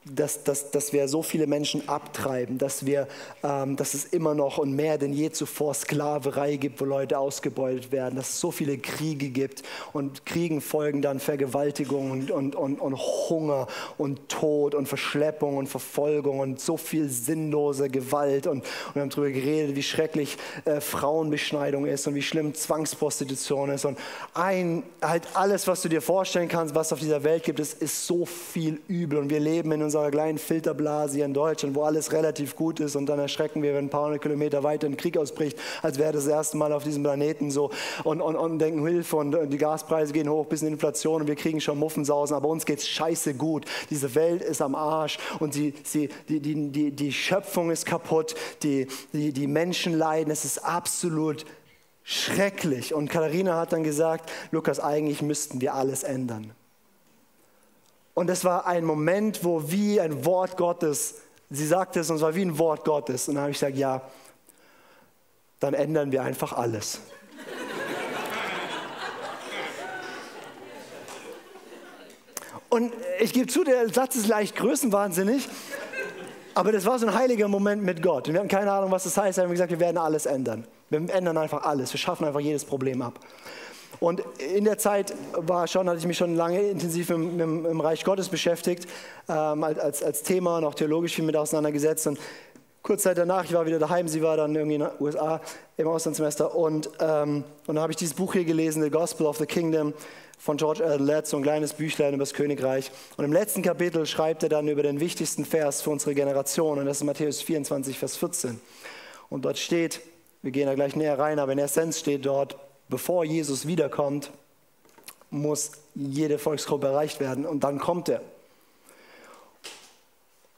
dass, dass, dass wir so viele Menschen abtreiben, dass, wir, ähm, dass es immer noch und mehr denn je zuvor Sklaverei gibt, wo Leute ausgebeutet werden, dass es so viele Kriege gibt. Und Kriegen folgen dann Vergewaltigung und, und, und, und Hunger und Tod und Verschleppung und Verfolgung und so viel sinnlose Gewalt. Und, und wir haben darüber geredet, wie schrecklich äh, Frauenbeschneidung ist und wie schlimm Zwangsprostitution ist. Und ein, halt alles, was du dir vorstellen kannst, was auf dieser Welt gibt, es ist so viel übel. Und wir leben in unserer kleinen Filterblase hier in Deutschland, wo alles relativ gut ist und dann erschrecken wir, wenn ein paar hundert Kilometer weiter ein Krieg ausbricht, als wäre das, das erste Mal auf diesem Planeten so und, und, und denken Hilfe und die Gaspreise gehen hoch, bisschen Inflation und wir kriegen schon Muffensausen, aber uns geht es scheiße gut. Diese Welt ist am Arsch und sie, sie, die, die, die, die Schöpfung ist kaputt, die, die, die Menschen leiden, es ist absolut schrecklich. Und Katharina hat dann gesagt, Lukas, eigentlich müssten wir alles ändern. Und es war ein Moment, wo wie ein Wort Gottes, sie sagte es und es war wie ein Wort Gottes. Und dann habe ich gesagt, ja, dann ändern wir einfach alles. Und ich gebe zu, der Satz ist leicht größenwahnsinnig, aber das war so ein heiliger Moment mit Gott. Und wir hatten keine Ahnung, was das heißt. Wir haben gesagt, wir werden alles ändern. Wir ändern einfach alles. Wir schaffen einfach jedes Problem ab. Und in der Zeit war schon, hatte ich mich schon lange intensiv im, im, im Reich Gottes beschäftigt, ähm, als, als Thema und auch theologisch viel mit auseinandergesetzt. Und kurz Zeit danach, ich war wieder daheim, sie war dann irgendwie in den USA im Auslandssemester. Und, ähm, und dann habe ich dieses Buch hier gelesen, The Gospel of the Kingdom von George L. Lett, so ein kleines Büchlein über das Königreich. Und im letzten Kapitel schreibt er dann über den wichtigsten Vers für unsere Generation. Und das ist Matthäus 24, Vers 14. Und dort steht, wir gehen da gleich näher rein, aber in Essenz steht dort, bevor Jesus wiederkommt, muss jede Volksgruppe erreicht werden und dann kommt er.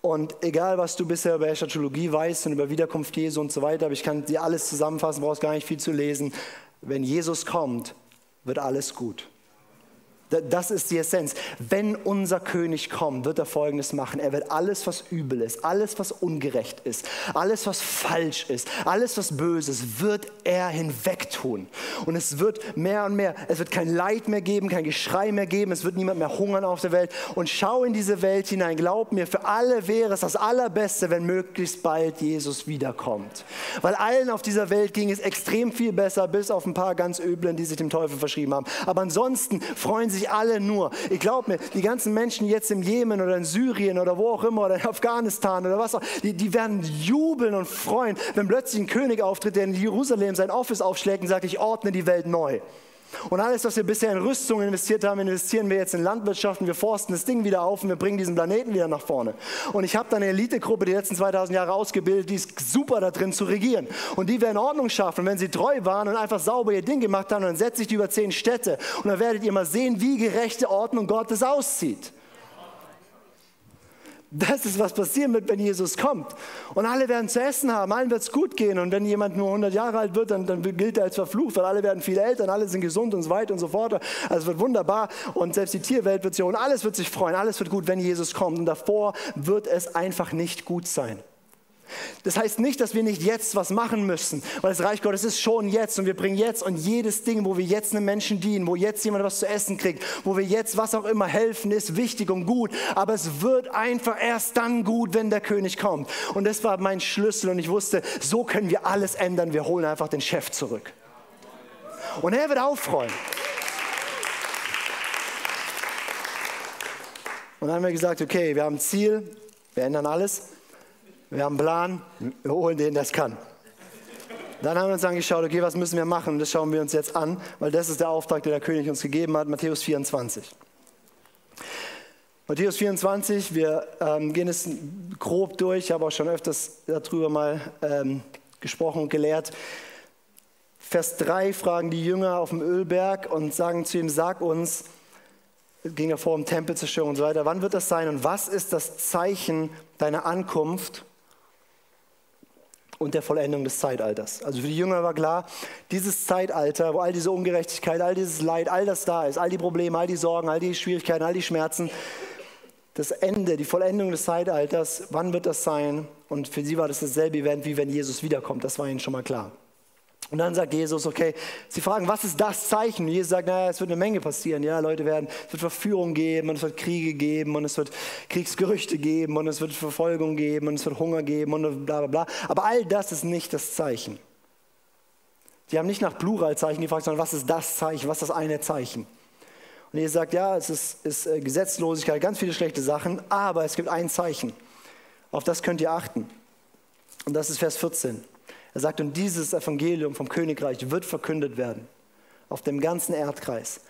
Und egal, was du bisher über Eschatologie weißt und über Wiederkunft Jesu und so weiter, aber ich kann dir alles zusammenfassen, brauchst gar nicht viel zu lesen. Wenn Jesus kommt, wird alles gut. Das ist die Essenz. Wenn unser König kommt, wird er Folgendes machen. Er wird alles, was übel ist, alles, was ungerecht ist, alles, was falsch ist, alles, was böse ist, wird er hinwegtun. Und es wird mehr und mehr, es wird kein Leid mehr geben, kein Geschrei mehr geben, es wird niemand mehr hungern auf der Welt. Und schau in diese Welt hinein, glaub mir, für alle wäre es das Allerbeste, wenn möglichst bald Jesus wiederkommt. Weil allen auf dieser Welt ging es extrem viel besser, bis auf ein paar ganz Üblen, die sich dem Teufel verschrieben haben. Aber ansonsten freuen sich alle nur. Ich glaube mir, die ganzen Menschen jetzt im Jemen oder in Syrien oder wo auch immer oder in Afghanistan oder was auch, die, die werden jubeln und freuen, wenn plötzlich ein König auftritt, der in Jerusalem sein Office aufschlägt und sagt, ich ordne die Welt neu. Und alles, was wir bisher in Rüstung investiert haben, investieren wir jetzt in Landwirtschaft und wir forsten das Ding wieder auf und wir bringen diesen Planeten wieder nach vorne. Und ich habe da eine Elitegruppe die letzten 2000 Jahre ausgebildet, die ist super da drin zu regieren. Und die werden Ordnung schaffen. Und wenn sie treu waren und einfach sauber ihr Ding gemacht haben, dann setze ich die über zehn Städte. Und dann werdet ihr mal sehen, wie gerechte Ordnung Gottes aussieht. Das ist, was passieren wird, wenn Jesus kommt. Und alle werden zu essen haben, allen wird es gut gehen. Und wenn jemand nur 100 Jahre alt wird, dann, dann gilt er als verflucht, weil alle werden viel älter alle sind gesund und so weiter und so fort. Also es wird wunderbar und selbst die Tierwelt wird sich und alles wird sich freuen, alles wird gut, wenn Jesus kommt. Und davor wird es einfach nicht gut sein. Das heißt nicht, dass wir nicht jetzt was machen müssen, weil das Reich Gottes ist schon jetzt und wir bringen jetzt und jedes Ding, wo wir jetzt einem Menschen dienen, wo jetzt jemand was zu essen kriegt, wo wir jetzt was auch immer helfen, ist wichtig und gut. Aber es wird einfach erst dann gut, wenn der König kommt. Und das war mein Schlüssel und ich wusste, so können wir alles ändern. Wir holen einfach den Chef zurück. Und er wird aufräumen. Und dann haben wir gesagt, okay, wir haben ein Ziel, wir ändern alles. Wir haben einen Plan, wir holen den, der es kann. Dann haben wir uns angeschaut, okay, was müssen wir machen? Das schauen wir uns jetzt an, weil das ist der Auftrag, den der König uns gegeben hat, Matthäus 24. Matthäus 24, wir ähm, gehen es grob durch, ich habe auch schon öfters darüber mal ähm, gesprochen und gelehrt. Vers 3 fragen die Jünger auf dem Ölberg und sagen zu ihm, sag uns, ging ja vor um Tempelzerstörung und so weiter, wann wird das sein und was ist das Zeichen deiner Ankunft und der Vollendung des Zeitalters. Also für die Jünger war klar, dieses Zeitalter, wo all diese Ungerechtigkeit, all dieses Leid, all das da ist, all die Probleme, all die Sorgen, all die Schwierigkeiten, all die Schmerzen, das Ende, die Vollendung des Zeitalters, wann wird das sein? Und für sie war das dasselbe Event, wie wenn Jesus wiederkommt. Das war ihnen schon mal klar. Und dann sagt Jesus, okay, sie fragen, was ist das Zeichen? Und Jesus sagt, naja, es wird eine Menge passieren. Ja, Leute werden, es wird Verführung geben und es wird Kriege geben und es wird Kriegsgerüchte geben und es wird Verfolgung geben und es wird Hunger geben und bla bla bla. Aber all das ist nicht das Zeichen. Sie haben nicht nach Pluralzeichen gefragt, sondern was ist das Zeichen, was ist das eine Zeichen? Und Jesus sagt, ja, es ist, ist äh, Gesetzlosigkeit, ganz viele schlechte Sachen, aber es gibt ein Zeichen. Auf das könnt ihr achten. Und das ist Vers 14. Er sagt, und dieses Evangelium vom Königreich wird verkündet werden auf dem ganzen Erdkreis,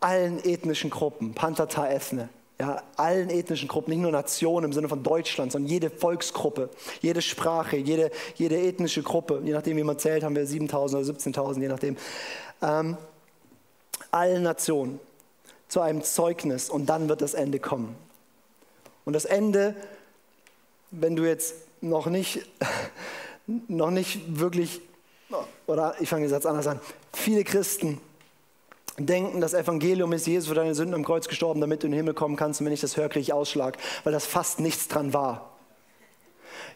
allen ethnischen Gruppen, Pantata Ethne, Ja, allen ethnischen Gruppen, nicht nur Nationen im Sinne von Deutschland, sondern jede Volksgruppe, jede Sprache, jede, jede ethnische Gruppe, je nachdem, wie man zählt, haben wir 7.000 oder 17.000, je nachdem. Ähm, allen Nationen zu einem Zeugnis und dann wird das Ende kommen. Und das Ende, wenn du jetzt noch nicht, noch nicht wirklich, oder ich fange den Satz anders an, viele Christen denken, das Evangelium ist Jesus für deine Sünden am Kreuz gestorben, damit du in den Himmel kommen kannst und wenn ich das höre, kriege ich Ausschlag, weil das fast nichts dran war.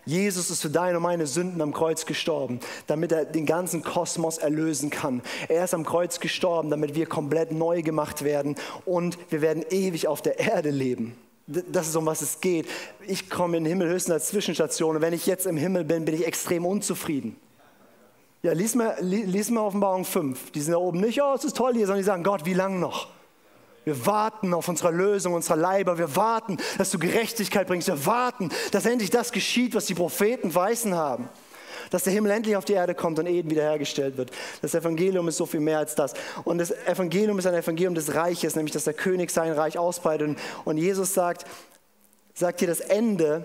Jesus ist für deine und meine Sünden am Kreuz gestorben, damit er den ganzen Kosmos erlösen kann. Er ist am Kreuz gestorben, damit wir komplett neu gemacht werden und wir werden ewig auf der Erde leben. Das ist um was es geht. Ich komme in den Himmel höchstens als Zwischenstation und wenn ich jetzt im Himmel bin, bin ich extrem unzufrieden. Ja, lies mal, lies mal Offenbarung 5. Die sind da oben nicht, oh, es ist toll hier, sondern die sagen, Gott, wie lang noch? Wir warten auf unsere Lösung unserer Leiber. Wir warten, dass du Gerechtigkeit bringst. Wir warten, dass endlich das geschieht, was die Propheten verheißen haben. Dass der Himmel endlich auf die Erde kommt und Eden wiederhergestellt wird. Das Evangelium ist so viel mehr als das. Und das Evangelium ist ein Evangelium des Reiches, nämlich dass der König sein Reich ausbreitet. Und Jesus sagt, sagt hier das Ende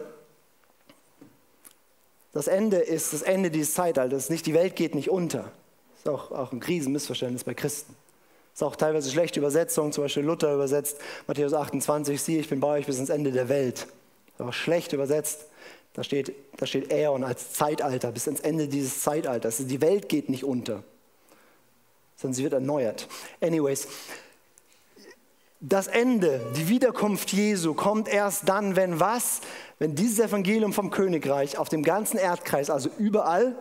das Ende ist das Ende dieses Zeitalters. Nicht die Welt geht nicht unter. Das ist auch, auch ein Krisenmissverständnis bei Christen. Das ist auch teilweise schlechte Übersetzungen, zum Beispiel Luther übersetzt Matthäus 28, siehe, ich bin bei euch bis ins Ende der Welt. Das ist auch schlecht übersetzt. Da steht, da steht Äon als Zeitalter, bis ins Ende dieses Zeitalters. Die Welt geht nicht unter, sondern sie wird erneuert. Anyways, das Ende, die Wiederkunft Jesu kommt erst dann, wenn was? Wenn dieses Evangelium vom Königreich auf dem ganzen Erdkreis, also überall,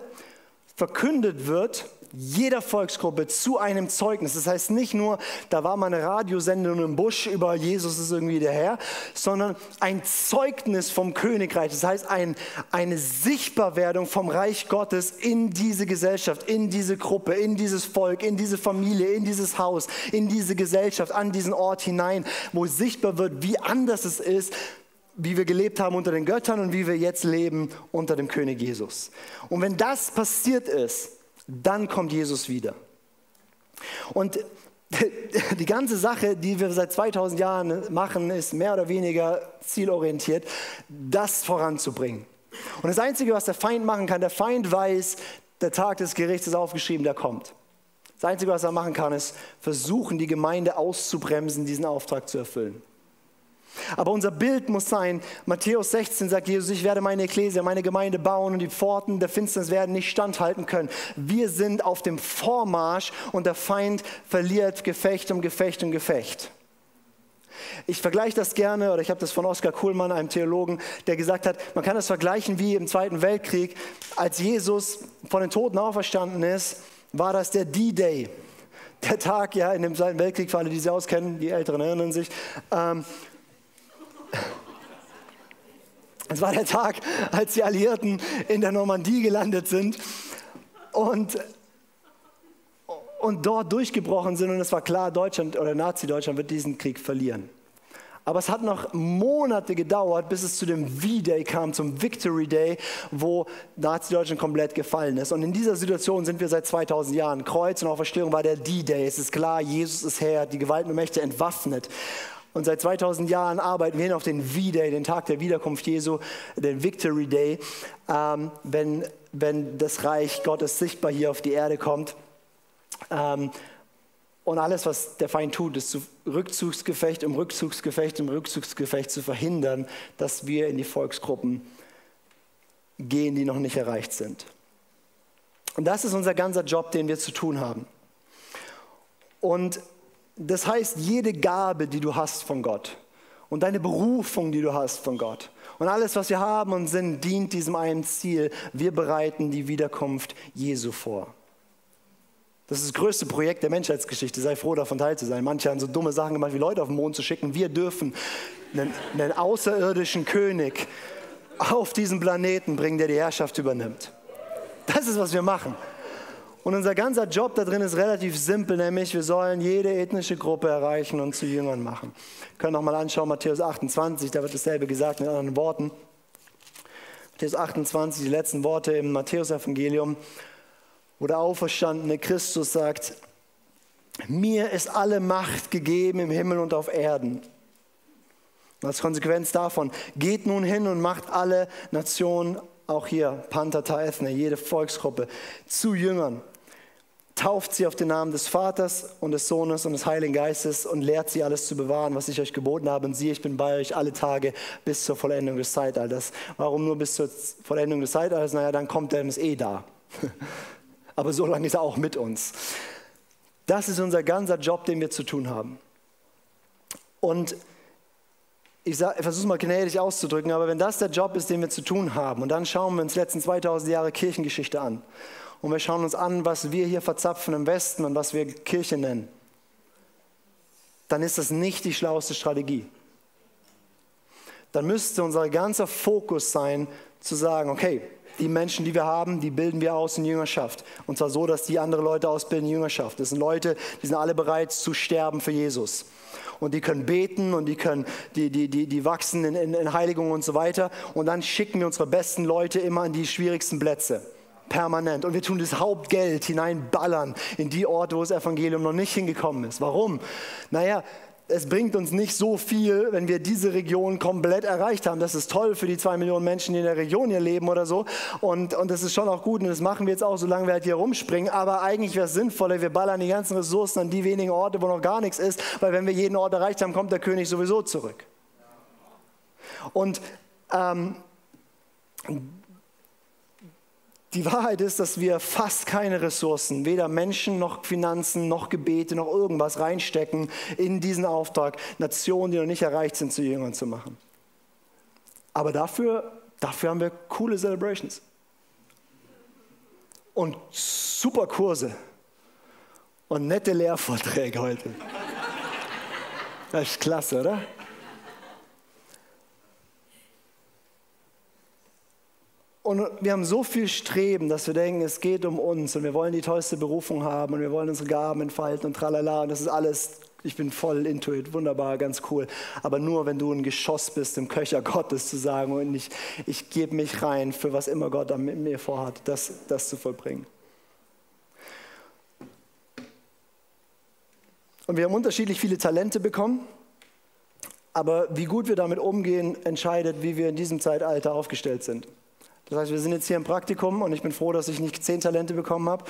verkündet wird jeder Volksgruppe zu einem Zeugnis. Das heißt nicht nur, da war mal eine Radiosendung im Busch über Jesus ist irgendwie der Herr, sondern ein Zeugnis vom Königreich. Das heißt ein, eine Sichtbarwerdung vom Reich Gottes in diese Gesellschaft, in diese Gruppe, in dieses Volk, in diese Familie, in dieses Haus, in diese Gesellschaft, an diesen Ort hinein, wo sichtbar wird, wie anders es ist, wie wir gelebt haben unter den Göttern und wie wir jetzt leben unter dem König Jesus. Und wenn das passiert ist, dann kommt Jesus wieder. Und die ganze Sache, die wir seit 2000 Jahren machen, ist mehr oder weniger zielorientiert, das voranzubringen. Und das Einzige, was der Feind machen kann, der Feind weiß, der Tag des Gerichts ist aufgeschrieben, der kommt. Das Einzige, was er machen kann, ist versuchen, die Gemeinde auszubremsen, diesen Auftrag zu erfüllen. Aber unser Bild muss sein, Matthäus 16 sagt Jesus, ich werde meine Ekklesia, meine Gemeinde bauen und die Pforten der Finsternis werden nicht standhalten können. Wir sind auf dem Vormarsch und der Feind verliert Gefecht um Gefecht um Gefecht. Ich vergleiche das gerne, oder ich habe das von Oskar Kuhlmann, einem Theologen, der gesagt hat, man kann das vergleichen wie im Zweiten Weltkrieg, als Jesus von den Toten auferstanden ist, war das der D-Day. Der Tag ja in dem Zweiten Weltkrieg, für alle, die sich auskennen, die Älteren erinnern sich, ähm, es war der Tag, als die Alliierten in der Normandie gelandet sind und, und dort durchgebrochen sind. Und es war klar, Deutschland oder Nazi-Deutschland wird diesen Krieg verlieren. Aber es hat noch Monate gedauert, bis es zu dem V-Day kam, zum Victory Day, wo Nazi-Deutschland komplett gefallen ist. Und in dieser Situation sind wir seit 2000 Jahren. Kreuz und Auferstehung war der D-Day. Es ist klar, Jesus ist Herr, die Gewalten und Mächte entwaffnet. Und seit 2000 Jahren arbeiten wir hin auf den V-Day, den Tag der Wiederkunft Jesu, den Victory Day, ähm, wenn, wenn das Reich Gottes sichtbar hier auf die Erde kommt. Ähm, und alles, was der Feind tut, ist zu Rückzugsgefecht um Rückzugsgefecht um Rückzugsgefecht zu verhindern, dass wir in die Volksgruppen gehen, die noch nicht erreicht sind. Und das ist unser ganzer Job, den wir zu tun haben. Und das heißt, jede Gabe, die du hast von Gott und deine Berufung, die du hast von Gott und alles, was wir haben und sind, dient diesem einen Ziel. Wir bereiten die Wiederkunft Jesu vor. Das ist das größte Projekt der Menschheitsgeschichte. Sei froh, davon teil zu sein. Manche haben so dumme Sachen gemacht, wie Leute auf den Mond zu schicken. Wir dürfen einen, einen außerirdischen König auf diesen Planeten bringen, der die Herrschaft übernimmt. Das ist, was wir machen. Und unser ganzer Job da drin ist relativ simpel, nämlich wir sollen jede ethnische Gruppe erreichen und zu Jüngern machen. Wir können nochmal anschauen, Matthäus 28, da wird dasselbe gesagt mit anderen Worten. Matthäus 28, die letzten Worte im Matthäusevangelium, wo der auferstandene Christus sagt, mir ist alle Macht gegeben im Himmel und auf Erden. Als Konsequenz davon, geht nun hin und macht alle Nationen, auch hier, Pantata Ethne, jede Volksgruppe, zu Jüngern. Tauft sie auf den Namen des Vaters und des Sohnes und des Heiligen Geistes und lehrt sie alles zu bewahren, was ich euch geboten habe. Und siehe, ich bin bei euch alle Tage bis zur Vollendung des Zeitalters. Warum nur bis zur Vollendung des Zeitalters? Naja, dann kommt er und ist eh da. Aber so lange ist er auch mit uns. Das ist unser ganzer Job, den wir zu tun haben. Und ich, ich versuche es mal gnädig auszudrücken, aber wenn das der Job ist, den wir zu tun haben, und dann schauen wir uns die letzten 2000 Jahre Kirchengeschichte an und wir schauen uns an, was wir hier verzapfen im Westen und was wir Kirche nennen, dann ist das nicht die schlauste Strategie. Dann müsste unser ganzer Fokus sein, zu sagen, okay, die Menschen, die wir haben, die bilden wir aus in Jüngerschaft. Und zwar so, dass die andere Leute ausbilden in Jüngerschaft. Das sind Leute, die sind alle bereit zu sterben für Jesus und die können beten und die können, die, die, die, die wachsen in, in, in Heiligung und so weiter. Und dann schicken wir unsere besten Leute immer an die schwierigsten Plätze. Permanent. Und wir tun das Hauptgeld hineinballern in die Orte, wo das Evangelium noch nicht hingekommen ist. Warum? Naja, es bringt uns nicht so viel, wenn wir diese Region komplett erreicht haben. Das ist toll für die zwei Millionen Menschen, die in der Region hier leben oder so. Und, und das ist schon auch gut und das machen wir jetzt auch, solange wir halt hier rumspringen. Aber eigentlich wäre es sinnvoller, wir ballern die ganzen Ressourcen an die wenigen Orte, wo noch gar nichts ist, weil wenn wir jeden Ort erreicht haben, kommt der König sowieso zurück. Und ähm, die Wahrheit ist, dass wir fast keine Ressourcen, weder Menschen noch Finanzen noch Gebete noch irgendwas reinstecken in diesen Auftrag, Nationen, die noch nicht erreicht sind, zu Jüngern zu machen. Aber dafür, dafür haben wir coole Celebrations und super Kurse und nette Lehrvorträge heute. Das ist klasse, oder? Und wir haben so viel Streben, dass wir denken, es geht um uns und wir wollen die tollste Berufung haben und wir wollen unsere Gaben entfalten und tralala. Und das ist alles, ich bin voll into it, wunderbar, ganz cool. Aber nur, wenn du ein Geschoss bist, im Köcher Gottes zu sagen und ich, ich gebe mich rein für was immer Gott mit mir vorhat, das, das zu vollbringen. Und wir haben unterschiedlich viele Talente bekommen. Aber wie gut wir damit umgehen, entscheidet, wie wir in diesem Zeitalter aufgestellt sind. Das heißt, wir sind jetzt hier im Praktikum und ich bin froh, dass ich nicht zehn Talente bekommen habe.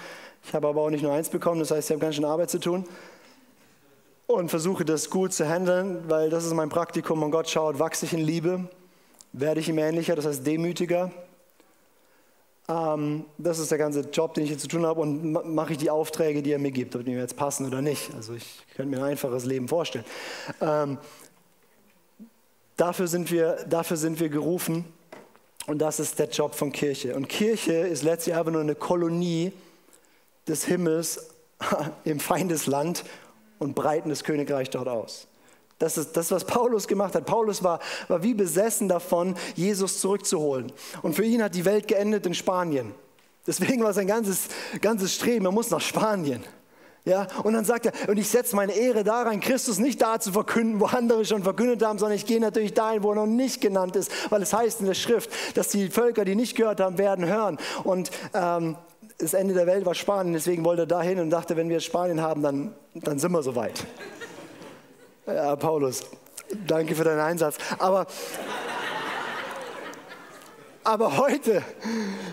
Ich habe aber auch nicht nur eins bekommen, das heißt, ich habe ganz schön Arbeit zu tun. Und versuche das gut zu handeln, weil das ist mein Praktikum und Gott schaut, wachse ich in Liebe, werde ich ihm ähnlicher, das heißt demütiger. Ähm, das ist der ganze Job, den ich hier zu tun habe und mache ich die Aufträge, die er mir gibt, ob die mir jetzt passen oder nicht. Also ich könnte mir ein einfaches Leben vorstellen. Ähm, dafür, sind wir, dafür sind wir gerufen. Und das ist der Job von Kirche. Und Kirche ist letztlich einfach nur eine Kolonie des Himmels im Feindesland und breiten das Königreich dort aus. Das ist das, was Paulus gemacht hat. Paulus war, war wie besessen davon, Jesus zurückzuholen. Und für ihn hat die Welt geendet in Spanien. Deswegen war sein ganzes, ganzes Streben, er muss nach Spanien. Ja, und dann sagt er, und ich setze meine Ehre daran, Christus nicht da zu verkünden, wo andere schon verkündet haben, sondern ich gehe natürlich dahin, wo er noch nicht genannt ist, weil es heißt in der Schrift, dass die Völker, die nicht gehört haben, werden hören. Und ähm, das Ende der Welt war Spanien, deswegen wollte er dahin und dachte, wenn wir Spanien haben, dann, dann sind wir soweit. Ja, Paulus, danke für deinen Einsatz. Aber aber heute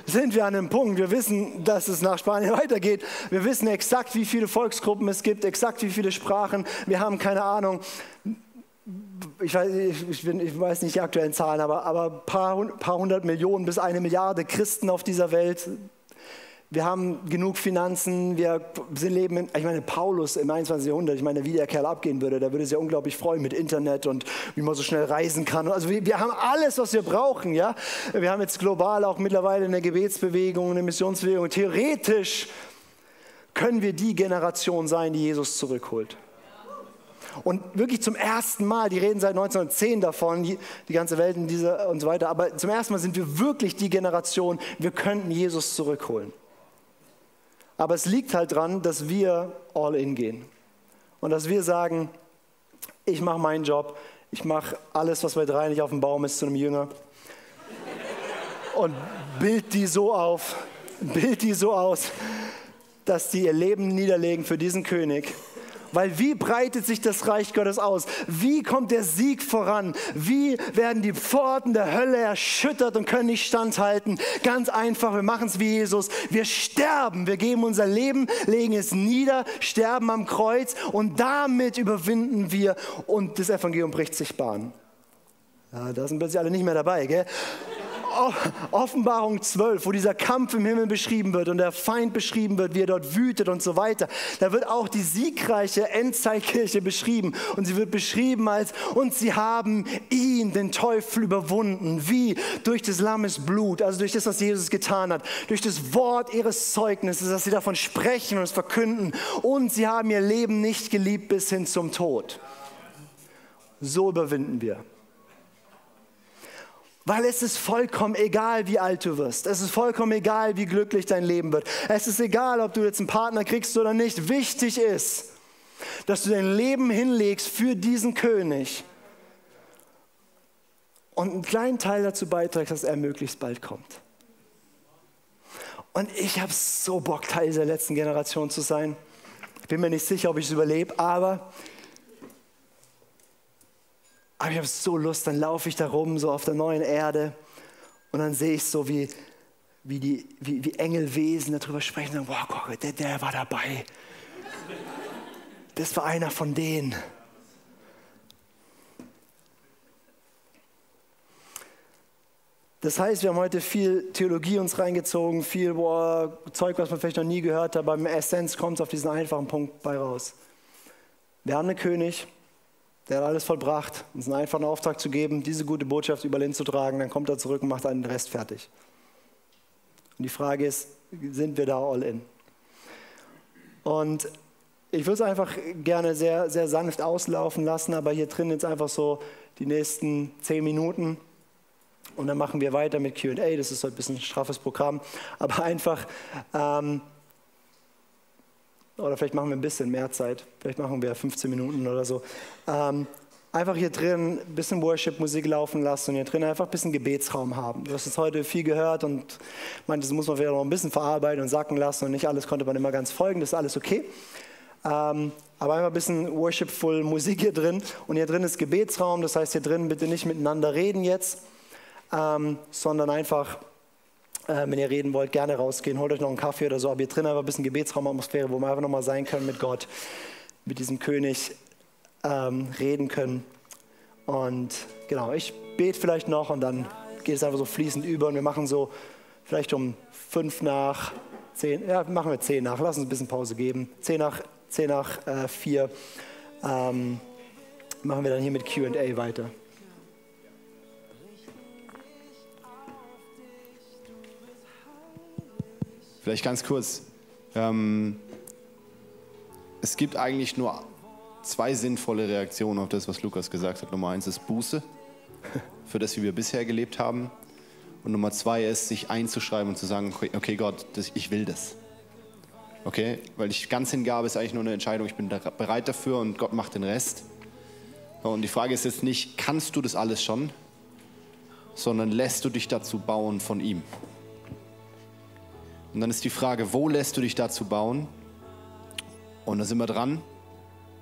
sind wir an einem Punkt, wir wissen, dass es nach Spanien weitergeht. Wir wissen exakt, wie viele Volksgruppen es gibt, exakt wie viele Sprachen. Wir haben keine Ahnung. Ich weiß, ich, bin, ich weiß nicht die aktuellen Zahlen, aber, aber ein paar, paar hundert Millionen bis eine Milliarde Christen auf dieser Welt wir haben genug Finanzen, wir leben, in, ich meine, Paulus im 21. Jahrhundert, ich meine, wie der Kerl abgehen würde, da würde sich ja unglaublich freuen mit Internet und wie man so schnell reisen kann. Also wir, wir, haben alles, was wir brauchen, ja. Wir haben jetzt global auch mittlerweile eine Gebetsbewegung, eine Missionsbewegung. Theoretisch können wir die Generation sein, die Jesus zurückholt. Und wirklich zum ersten Mal, die reden seit 1910 davon, die, die ganze Welt in dieser und so weiter, aber zum ersten Mal sind wir wirklich die Generation, wir könnten Jesus zurückholen. Aber es liegt halt dran, dass wir all in gehen. Und dass wir sagen, ich mache meinen Job, ich mache alles, was bei drei nicht auf dem Baum ist, zu einem Jünger. Und bild die so auf, bild die so aus, dass die ihr Leben niederlegen für diesen König, Weil wie breitet sich das Reich Gottes aus? Wie kommt der Sieg voran? Wie werden die Pforten der Hölle erschüttert und können nicht standhalten? Ganz einfach, wir machen es wie Jesus. Wir sterben, wir geben unser Leben, legen es nieder, sterben am Kreuz und damit überwinden wir und das Evangelium bricht sich Bahn. Ja, da sind plötzlich alle nicht mehr dabei, gell? Offenbarung 12, wo dieser Kampf im Himmel beschrieben wird und der Feind beschrieben wird, wie er dort wütet und so weiter. Da wird auch die siegreiche Endzeitkirche beschrieben und sie wird beschrieben als, und sie haben ihn, den Teufel, überwunden. Wie? Durch des Lammes Blut, also durch das, was Jesus getan hat, durch das Wort ihres Zeugnisses, dass sie davon sprechen und es verkünden. Und sie haben ihr Leben nicht geliebt bis hin zum Tod. So überwinden wir. Weil es ist vollkommen egal, wie alt du wirst. Es ist vollkommen egal, wie glücklich dein Leben wird. Es ist egal, ob du jetzt einen Partner kriegst oder nicht. Wichtig ist, dass du dein Leben hinlegst für diesen König und einen kleinen Teil dazu beiträgst, dass er möglichst bald kommt. Und ich habe so Bock, Teil dieser letzten Generation zu sein. Ich bin mir nicht sicher, ob ich es überlebe, aber aber ich habe so Lust, dann laufe ich da rum, so auf der neuen Erde. Und dann sehe ich so, wie, wie, die, wie, wie Engelwesen darüber sprechen. Und, wow, Gott, der, der war dabei. Das war einer von denen. Das heißt, wir haben heute viel Theologie uns reingezogen, viel boah, Zeug, was man vielleicht noch nie gehört hat. Beim Essenz kommt es auf diesen einfachen Punkt bei raus. Wir haben einen König, der hat alles vollbracht, uns einen einfachen Auftrag zu geben, diese gute Botschaft über Lin zu tragen, dann kommt er zurück und macht einen Rest fertig. Und die Frage ist, sind wir da all in? Und ich würde es einfach gerne sehr, sehr sanft auslaufen lassen, aber hier drin jetzt einfach so die nächsten zehn Minuten und dann machen wir weiter mit QA. Das ist heute ein bisschen ein straffes Programm, aber einfach ähm, oder vielleicht machen wir ein bisschen mehr Zeit. Vielleicht machen wir 15 Minuten oder so. Ähm, einfach hier drin ein bisschen Worship-Musik laufen lassen und hier drin einfach ein bisschen Gebetsraum haben. Du hast jetzt heute viel gehört und das muss man vielleicht noch ein bisschen verarbeiten und sacken lassen und nicht alles konnte man immer ganz folgen. Das ist alles okay. Ähm, aber einfach ein bisschen worshipful Musik hier drin. Und hier drin ist Gebetsraum. Das heißt, hier drin bitte nicht miteinander reden jetzt, ähm, sondern einfach äh, wenn ihr reden wollt, gerne rausgehen, holt euch noch einen Kaffee oder so, aber hier drin einfach ein bisschen Gebetsraumatmosphäre, wo wir einfach nochmal sein können mit Gott, mit diesem König ähm, reden können. Und genau, ich bete vielleicht noch und dann geht es einfach so fließend über und wir machen so vielleicht um fünf nach zehn, ja, machen wir zehn nach, lass uns ein bisschen Pause geben. Zehn nach, zehn nach äh, vier ähm, machen wir dann hier mit QA weiter. Vielleicht ganz kurz. Ähm, es gibt eigentlich nur zwei sinnvolle Reaktionen auf das, was Lukas gesagt hat. Nummer eins ist Buße für das, wie wir bisher gelebt haben. Und Nummer zwei ist, sich einzuschreiben und zu sagen, okay Gott, ich will das. Okay? Weil ich ganz Hingabe ist eigentlich nur eine Entscheidung, ich bin da bereit dafür und Gott macht den Rest. Und die Frage ist jetzt nicht, kannst du das alles schon, sondern lässt du dich dazu bauen von ihm. Und dann ist die Frage, wo lässt du dich dazu bauen? Und da sind wir dran,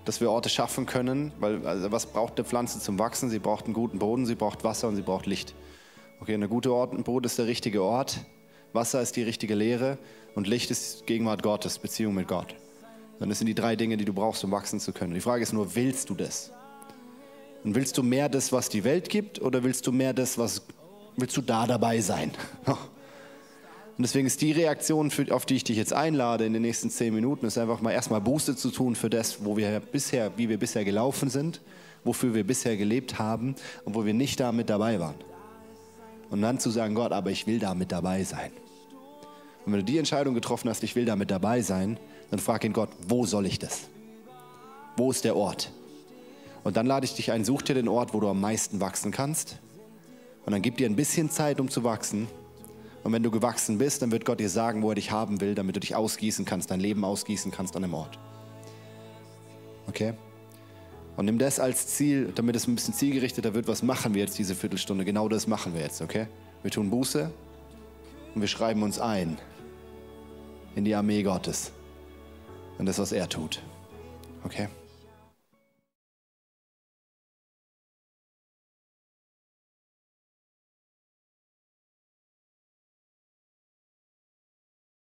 dass wir Orte schaffen können, weil also was braucht eine Pflanze zum Wachsen? Sie braucht einen guten Boden, sie braucht Wasser und sie braucht Licht. Okay, eine gute Ort, ein Boden ist der richtige Ort, Wasser ist die richtige Lehre und Licht ist Gegenwart Gottes, Beziehung mit Gott. Das sind die drei Dinge, die du brauchst, um wachsen zu können. Die Frage ist nur, willst du das? Und willst du mehr das, was die Welt gibt, oder willst du mehr das, was willst du da dabei sein? Und deswegen ist die Reaktion, für, auf die ich dich jetzt einlade in den nächsten zehn Minuten, ist einfach mal erstmal Buße zu tun für das, wo wir bisher, wie wir bisher gelaufen sind, wofür wir bisher gelebt haben und wo wir nicht damit dabei waren. Und dann zu sagen, Gott, aber ich will damit dabei sein. Und wenn du die Entscheidung getroffen hast, ich will damit dabei sein, dann frag ihn Gott, wo soll ich das? Wo ist der Ort? Und dann lade ich dich ein, such dir den Ort, wo du am meisten wachsen kannst. Und dann gib dir ein bisschen Zeit, um zu wachsen. Und wenn du gewachsen bist, dann wird Gott dir sagen, wo er dich haben will, damit du dich ausgießen kannst, dein Leben ausgießen kannst an dem Ort. Okay? Und nimm das als Ziel, damit es ein bisschen zielgerichteter wird. Was machen wir jetzt diese Viertelstunde? Genau das machen wir jetzt, okay? Wir tun Buße und wir schreiben uns ein in die Armee Gottes. Und das, was er tut. Okay?